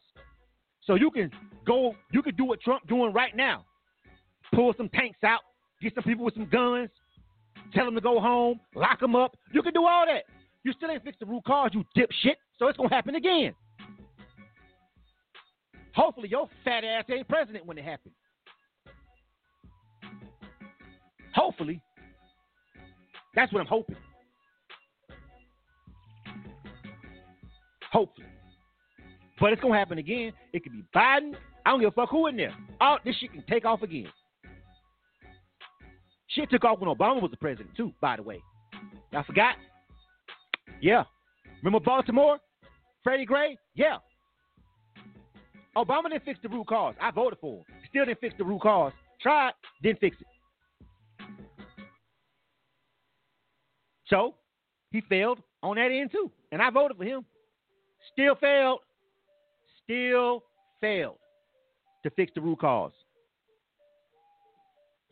So you can go, you can do what Trump doing right now. pull some tanks out, get some people with some guns, tell them to go home, lock them up. You can do all that. You still ain't fixed the root cause, you dipshit. So it's gonna happen again. Hopefully your fat ass ain't president when it happens. Hopefully. That's what I'm hoping. Hopefully. But it's gonna happen again. It could be Biden. I don't give a fuck who in there. All this shit can take off again. Shit took off when Obama was the president too, by the way. Y'all forgot? Yeah. Remember Baltimore? Freddie Gray? Yeah. Obama didn't fix the root cause. I voted for him. Still didn't fix the root cause. Tried, didn't fix it. So he failed on that end too. And I voted for him. Still failed. Still failed to fix the root cause.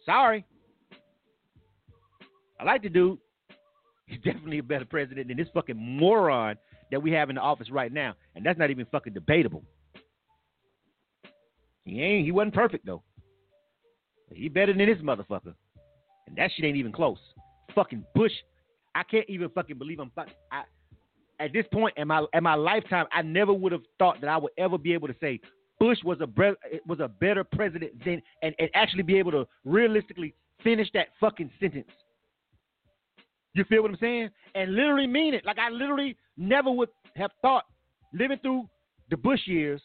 Sorry. I like the dude. He's definitely a better president than this fucking moron that we have in the office right now. And that's not even fucking debatable. He ain't he wasn't perfect though. He better than this motherfucker. And that shit ain't even close. Fucking Bush. I can't even fucking believe I'm fucking I at this point in my in my lifetime, I never would have thought that I would ever be able to say Bush was a bre- was a better president than and, and actually be able to realistically finish that fucking sentence. You feel what I'm saying? And literally mean it. Like I literally never would have thought living through the Bush years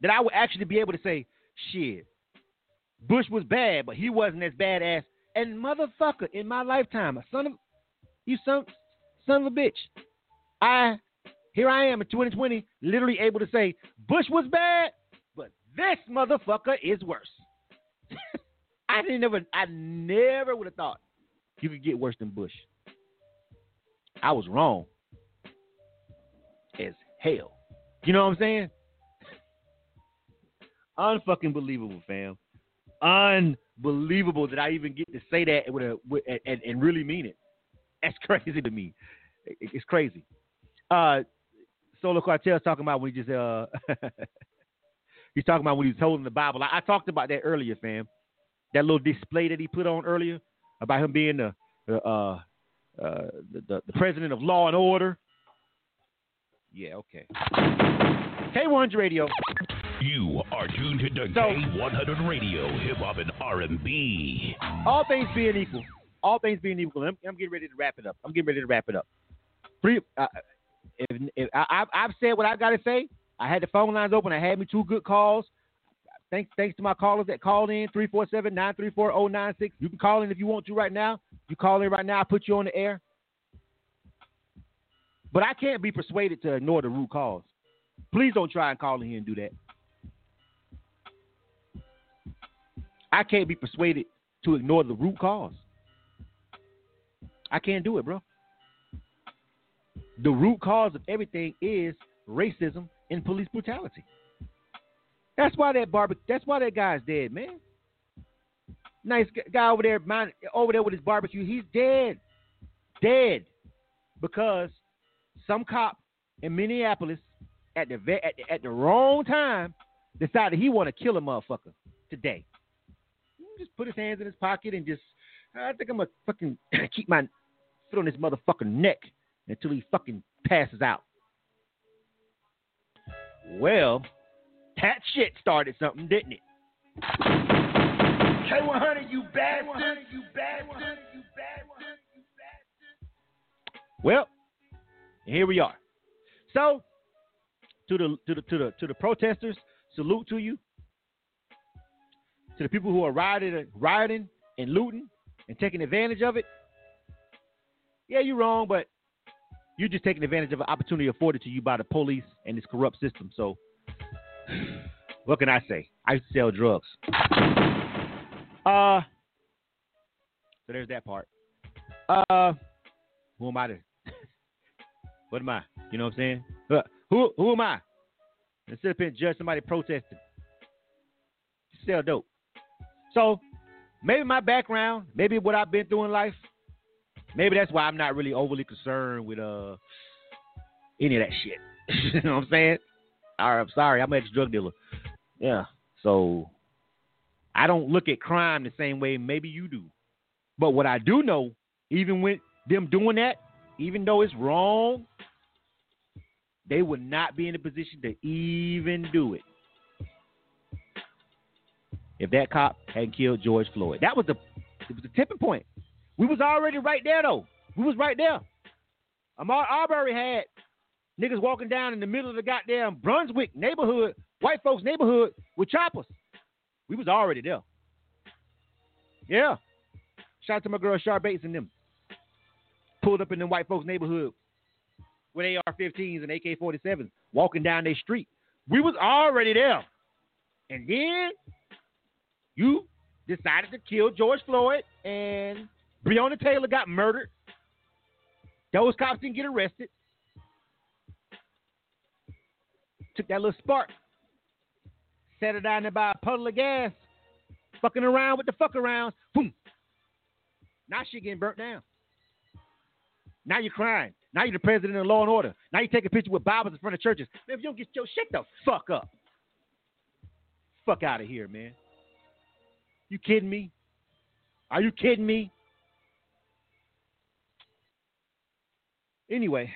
that I would actually be able to say, shit, Bush was bad, but he wasn't as bad as and motherfucker in my lifetime, a son of you son son of a bitch. I here I am in 2020, literally able to say Bush was bad, but this motherfucker is worse. I didn't never I never would have thought you could get worse than Bush. I was wrong as hell. You know what I'm saying? Unfucking believable, fam. Unbelievable that I even get to say that with a with, and, and really mean it. That's crazy to me. It's crazy. Uh, Solo Cartel talking about when he just uh he's talking about when he's holding the Bible. I, I, talked about that earlier, fam. That little display that he put on earlier about him being the the uh, uh, the, the president of law and order. Yeah, okay. K100 Radio. You are tuned to so, K100 Radio, hip hop and R&B. All things being equal, all things being equal, I'm, I'm, getting ready to wrap it up. I'm getting ready to wrap it up. Free, uh, if, if I, have said what I got to say, I had the phone lines open. I had me two good calls. Thanks, thanks to my callers that called in 347-934-096. You can call in if you want to right now. You call in right now. I put you on the air. But I can't be persuaded to ignore the root cause. Please don't try and call in here and do that. I can't be persuaded to ignore the root cause. I can't do it, bro. The root cause of everything is racism and police brutality. That's why that barbe- That's why that guy's dead, man. Nice guy over there, mind, over there with his barbecue. He's dead, dead, because some cop in Minneapolis at the at the, at the wrong time decided he want to kill a motherfucker today. Just put his hands in his pocket and just, I think I'm gonna fucking keep my foot on this motherfucker neck until he fucking passes out. Well, that shit started something, didn't it? K100, you bastard, you bastard, you bastard, you bastard. Well, here we are. So, to the to the to the to the protesters, salute to you. To the people who are rioting, rioting and looting and taking advantage of it. Yeah, you're wrong, but you're just taking advantage of an opportunity afforded to you by the police and this corrupt system. So what can I say? I sell drugs. Uh, so there's that part. Uh, who am I to? what am I? You know what I'm saying? Uh, who who am I? Instead of being judge somebody protesting, sell dope. So maybe my background, maybe what I've been through in life, maybe that's why I'm not really overly concerned with uh any of that shit. you know what I'm saying? I'm sorry, I'm an ex drug dealer. Yeah. So I don't look at crime the same way maybe you do. But what I do know, even with them doing that, even though it's wrong, they would not be in a position to even do it if that cop hadn't killed George Floyd. That was the it was the tipping point. We was already right there though. We was right there. Ahmaud Arbery had niggas walking down in the middle of the goddamn Brunswick neighborhood, white folks neighborhood with choppers. We was already there. Yeah. Shout out to my girl Char Bates and them. Pulled up in the white folks neighborhood with AR-15s and AK-47s walking down their street. We was already there. And then you decided to kill George Floyd and Breonna Taylor got murdered. Those cops didn't get arrested. Took that little spark, set it down there by a puddle of gas, fucking around with the fuck around. Boom. Now shit getting burnt down. Now you're crying. Now you're the president of law and order. Now you take a picture with Bibles in front of churches. Man, if you don't get your shit the fuck up. Fuck out of here, man. You kidding me? Are you kidding me? Anyway,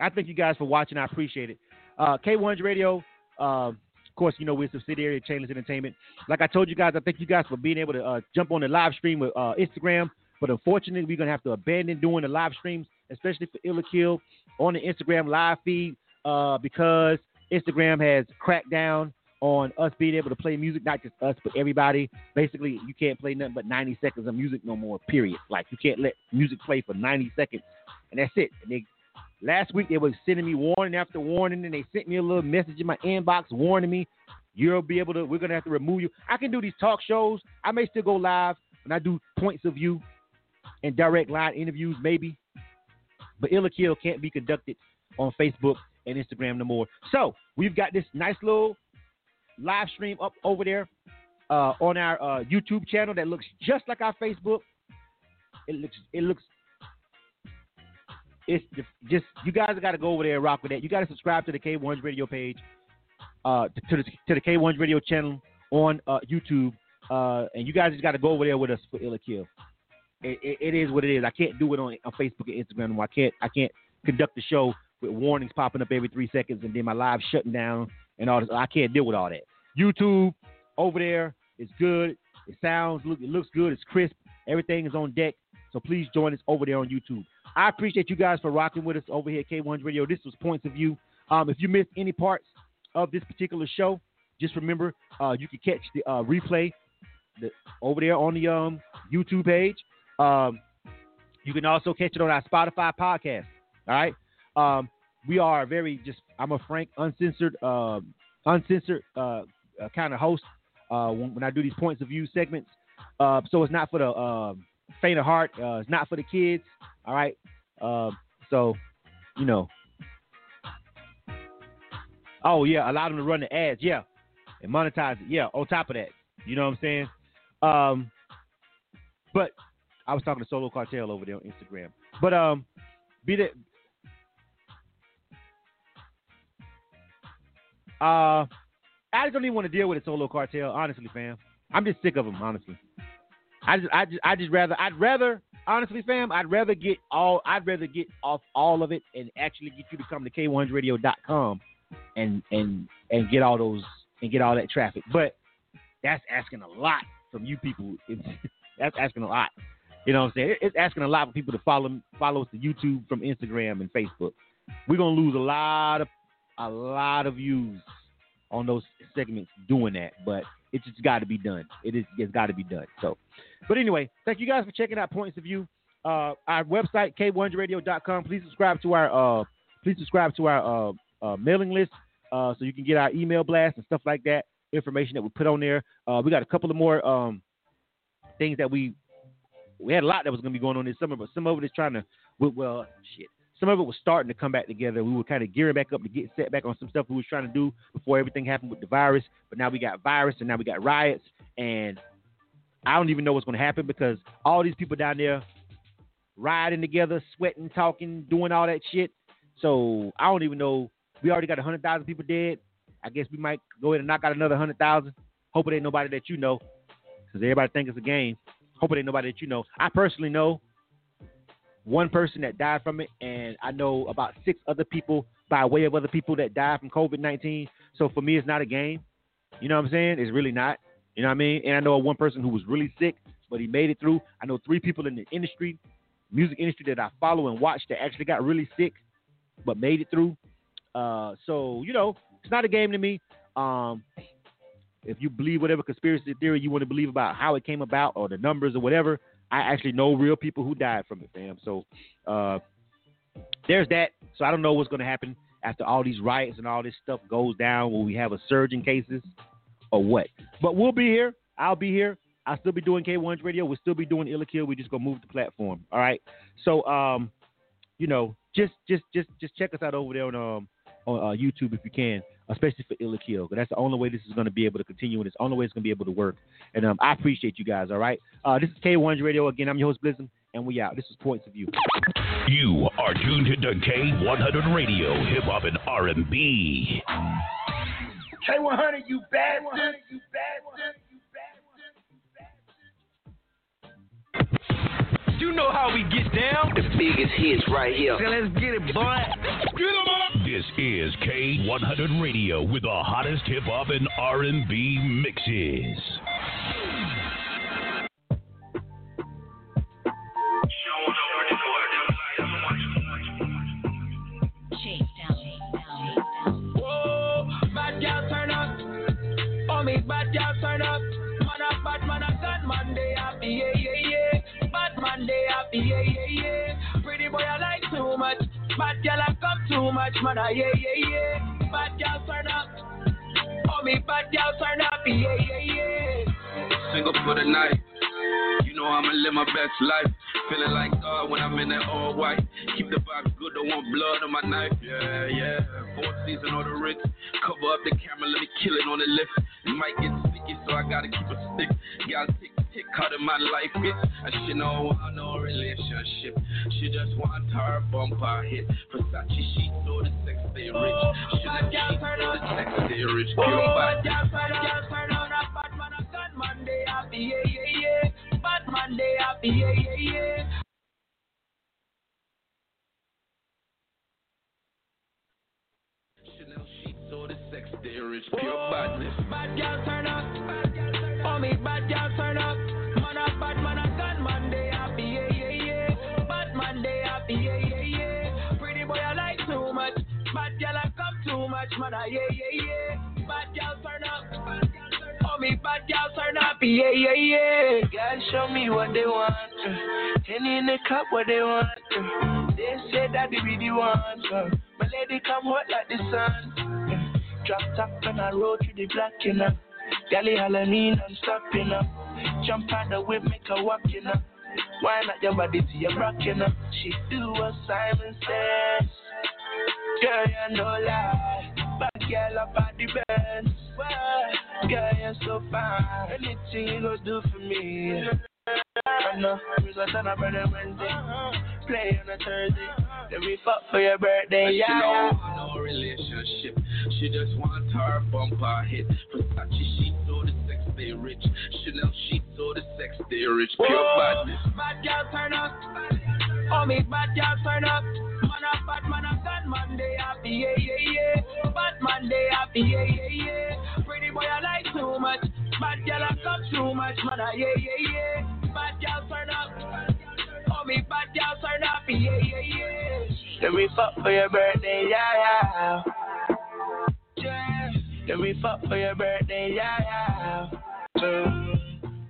I thank you guys for watching. I appreciate it. Uh, K100 Radio, uh, of course, you know, we're a subsidiary of Chainless Entertainment. Like I told you guys, I thank you guys for being able to uh, jump on the live stream with uh, Instagram. But unfortunately, we're going to have to abandon doing the live streams, especially for Illa Kill on the Instagram live feed uh, because Instagram has cracked down on us being able to play music, not just us, but everybody. Basically, you can't play nothing but 90 seconds of music no more, period. Like, you can't let music play for 90 seconds, and that's it. And they, last week, they were sending me warning after warning, and they sent me a little message in my inbox warning me, you'll be able to, we're to have to remove you. I can do these talk shows. I may still go live, and I do points of view and direct line interviews, maybe. But Illa Kill can't be conducted on Facebook and Instagram no more. So we've got this nice little live stream up over there uh, on our uh, YouTube channel that looks just like our Facebook. It looks it looks it's just you guys got to go over there and rock with that. You got to subscribe to the K1's Radio page, uh, to, the to the K1's Radio channel on uh, YouTube, uh, and you guys just got to go over there with us for Illa Kill. It, it, it is what it is. I can't do it on, on Facebook and Instagram. I can't I can't conduct the show with warnings popping up every three seconds and then my live shutting down and all this. I can't deal with all that. YouTube over there is good. It sounds, look, it looks good. It's crisp. Everything is on deck. So please join us over there on YouTube. I appreciate you guys for rocking with us over here at K100 Radio. This was Points of View. Um, if you missed any parts of this particular show, just remember uh, you can catch the uh, replay the, over there on the um, YouTube page. Um, you can also catch it on our Spotify podcast. All right. Um, we are very just. I'm a frank, uncensored, uh, uncensored uh, uh, kind of host uh, when, when, I do these points of view segments. Uh, so it's not for the um, faint of heart. Uh, it's not for the kids. All right. Um, so, you know. Oh yeah, allow them to run the ads. Yeah, and monetize it. Yeah. On top of that, you know what I'm saying. Um, but I was talking to Solo Cartel over there on Instagram. But um, be that. Uh, I just don't even want to deal with a solo cartel, honestly, fam. I'm just sick of them, honestly. I just, I just, I just rather, I'd rather, honestly, fam, I'd rather get all, I'd rather get off all of it and actually get you to come to K100Radio.com and and and get all those and get all that traffic. But that's asking a lot from you people. It's, that's asking a lot. You know what I'm saying? It's asking a lot for people to follow follow us to YouTube from Instagram and Facebook. We're gonna lose a lot of a lot of views on those segments doing that, but it's just got to be done. It is it's got to be done. So, but anyway, thank you guys for checking out Points of View. Uh, our website k1radio.com. Please subscribe to our uh, please subscribe to our uh, uh, mailing list uh, so you can get our email blast and stuff like that. Information that we put on there. Uh, we got a couple of more um, things that we we had a lot that was going to be going on this summer, but some of it is trying to well shit some of it was starting to come back together. We were kind of gearing back up to get set back on some stuff we was trying to do before everything happened with the virus. But now we got virus and now we got riots, and I don't even know what's going to happen because all these people down there riding together, sweating, talking, doing all that shit. So I don't even know. We already got hundred thousand people dead. I guess we might go ahead and knock out another hundred thousand. Hope it ain't nobody that you know, because everybody think it's a game. Hope it ain't nobody that you know. I personally know one person that died from it, and I know about six other people by way of other people that died from COVID 19. So for me, it's not a game. You know what I'm saying? It's really not. You know what I mean? And I know one person who was really sick, but he made it through. I know three people in the industry, music industry that I follow and watch that actually got really sick, but made it through. Uh, so you know, it's not a game to me. Um, if you believe whatever conspiracy theory you want to believe about how it came about or the numbers or whatever, I actually know real people who died from it, fam. So uh, there's that. So I don't know what's going to happen after all these riots and all this stuff goes down. Will we have a surge in cases or what? But we'll be here. I'll be here. I'll still be doing K1's radio. We'll still be doing Illa. We just gonna move the platform. All right. So um, you know, just just just just check us out over there on um on uh, YouTube if you can, especially for Illa. Because that's the only way this is to be able to continue, and it's the only way it's to be able to work. And um, I appreciate you guys. All right. Uh, this is K1's Radio again. I'm your host Blizzard, and we out. This is Points of View. You are tuned into K100 Radio, Hip Hop and R&B. K100, you bad one. You bad one. You know how we get down. The biggest hits right here. So let's get it, boy. Get 'em up. This is K100 Radio with the hottest hip hop and R&B mixes. Bad girl turn up. Man up, bad man up, gun man they happy, yeah, yeah, yeah. Bad man they happy, yeah, yeah, yeah. Pretty boy I like too much. Bad girl I come too much, man, I, yeah, yeah, yeah. Bad girl turn up. Oh, me bad girl turn up, yeah, yeah, yeah. Single for the night. You know I'ma live my best life. Feeling like God when I'm in that all white. Keep the vibes good, don't want blood on my knife. Yeah, yeah. Fourth season on the Ritz. Cover up the camera, let me kill it on the lift. It might get sticky, so I gotta keep a stick. Gotta tick, tick, cut in my life hit. And she know I no relationship. She just want her bumper hit. Versace sheets or the sex they rich. She Bad girl sheets turn the sex they rich. Oh, Pure bad bad. girl turn up. Girl turn on up. A gun man they happy, yeah, yeah, yeah. Bad man they happy, yeah, yeah, yeah. The sex they rich. Pure badness. Bad girl turn up. Oh me bad girl turn up. Man a bad man a gun man they happy yeah yeah yeah. Bad man they happy yeah yeah yeah. Pretty boy I like too much. Bad girl I come too much man I yeah yeah yeah. Bad girl turn up. Oh me bad girl turn up yeah yeah yeah. God show me what they want. Henny in the cup what they want. They say that they really want. Uh, my lady come hot like the sun. Drop top and I roll through the block, you know. Gally holler me non-stop, you know. Jump out the whip, make her walk, you know. Why not your body to your rock, you know. She do what Simon says. Girl, you no lie. Bad girl up at the. Well, girl, you're so fine. Anything you go do for me. I know we got on a brother Wednesday. Play on a Thursday. Then we fuck for your birthday. She know yeah. no relationship. She just want her bumper hit. Versace sheets the sex they rich. Chanel sheets or the sex they rich. Pure Whoa, badness. Bad girl turn up. Oh me bad girl turn up. Man a bad man a gun man they happy yeah yeah yeah. Bad man they happy yeah yeah yeah. Pretty boy I like too much. Bad girl I come too much man a yeah yeah yeah. Bad girl turn up. Oh me bad girl turn up yeah yeah yeah. Then we fuck for your birthday. Yeah, yeah. Yeah. Then we fuck for your birthday. Yeah, yeah. So,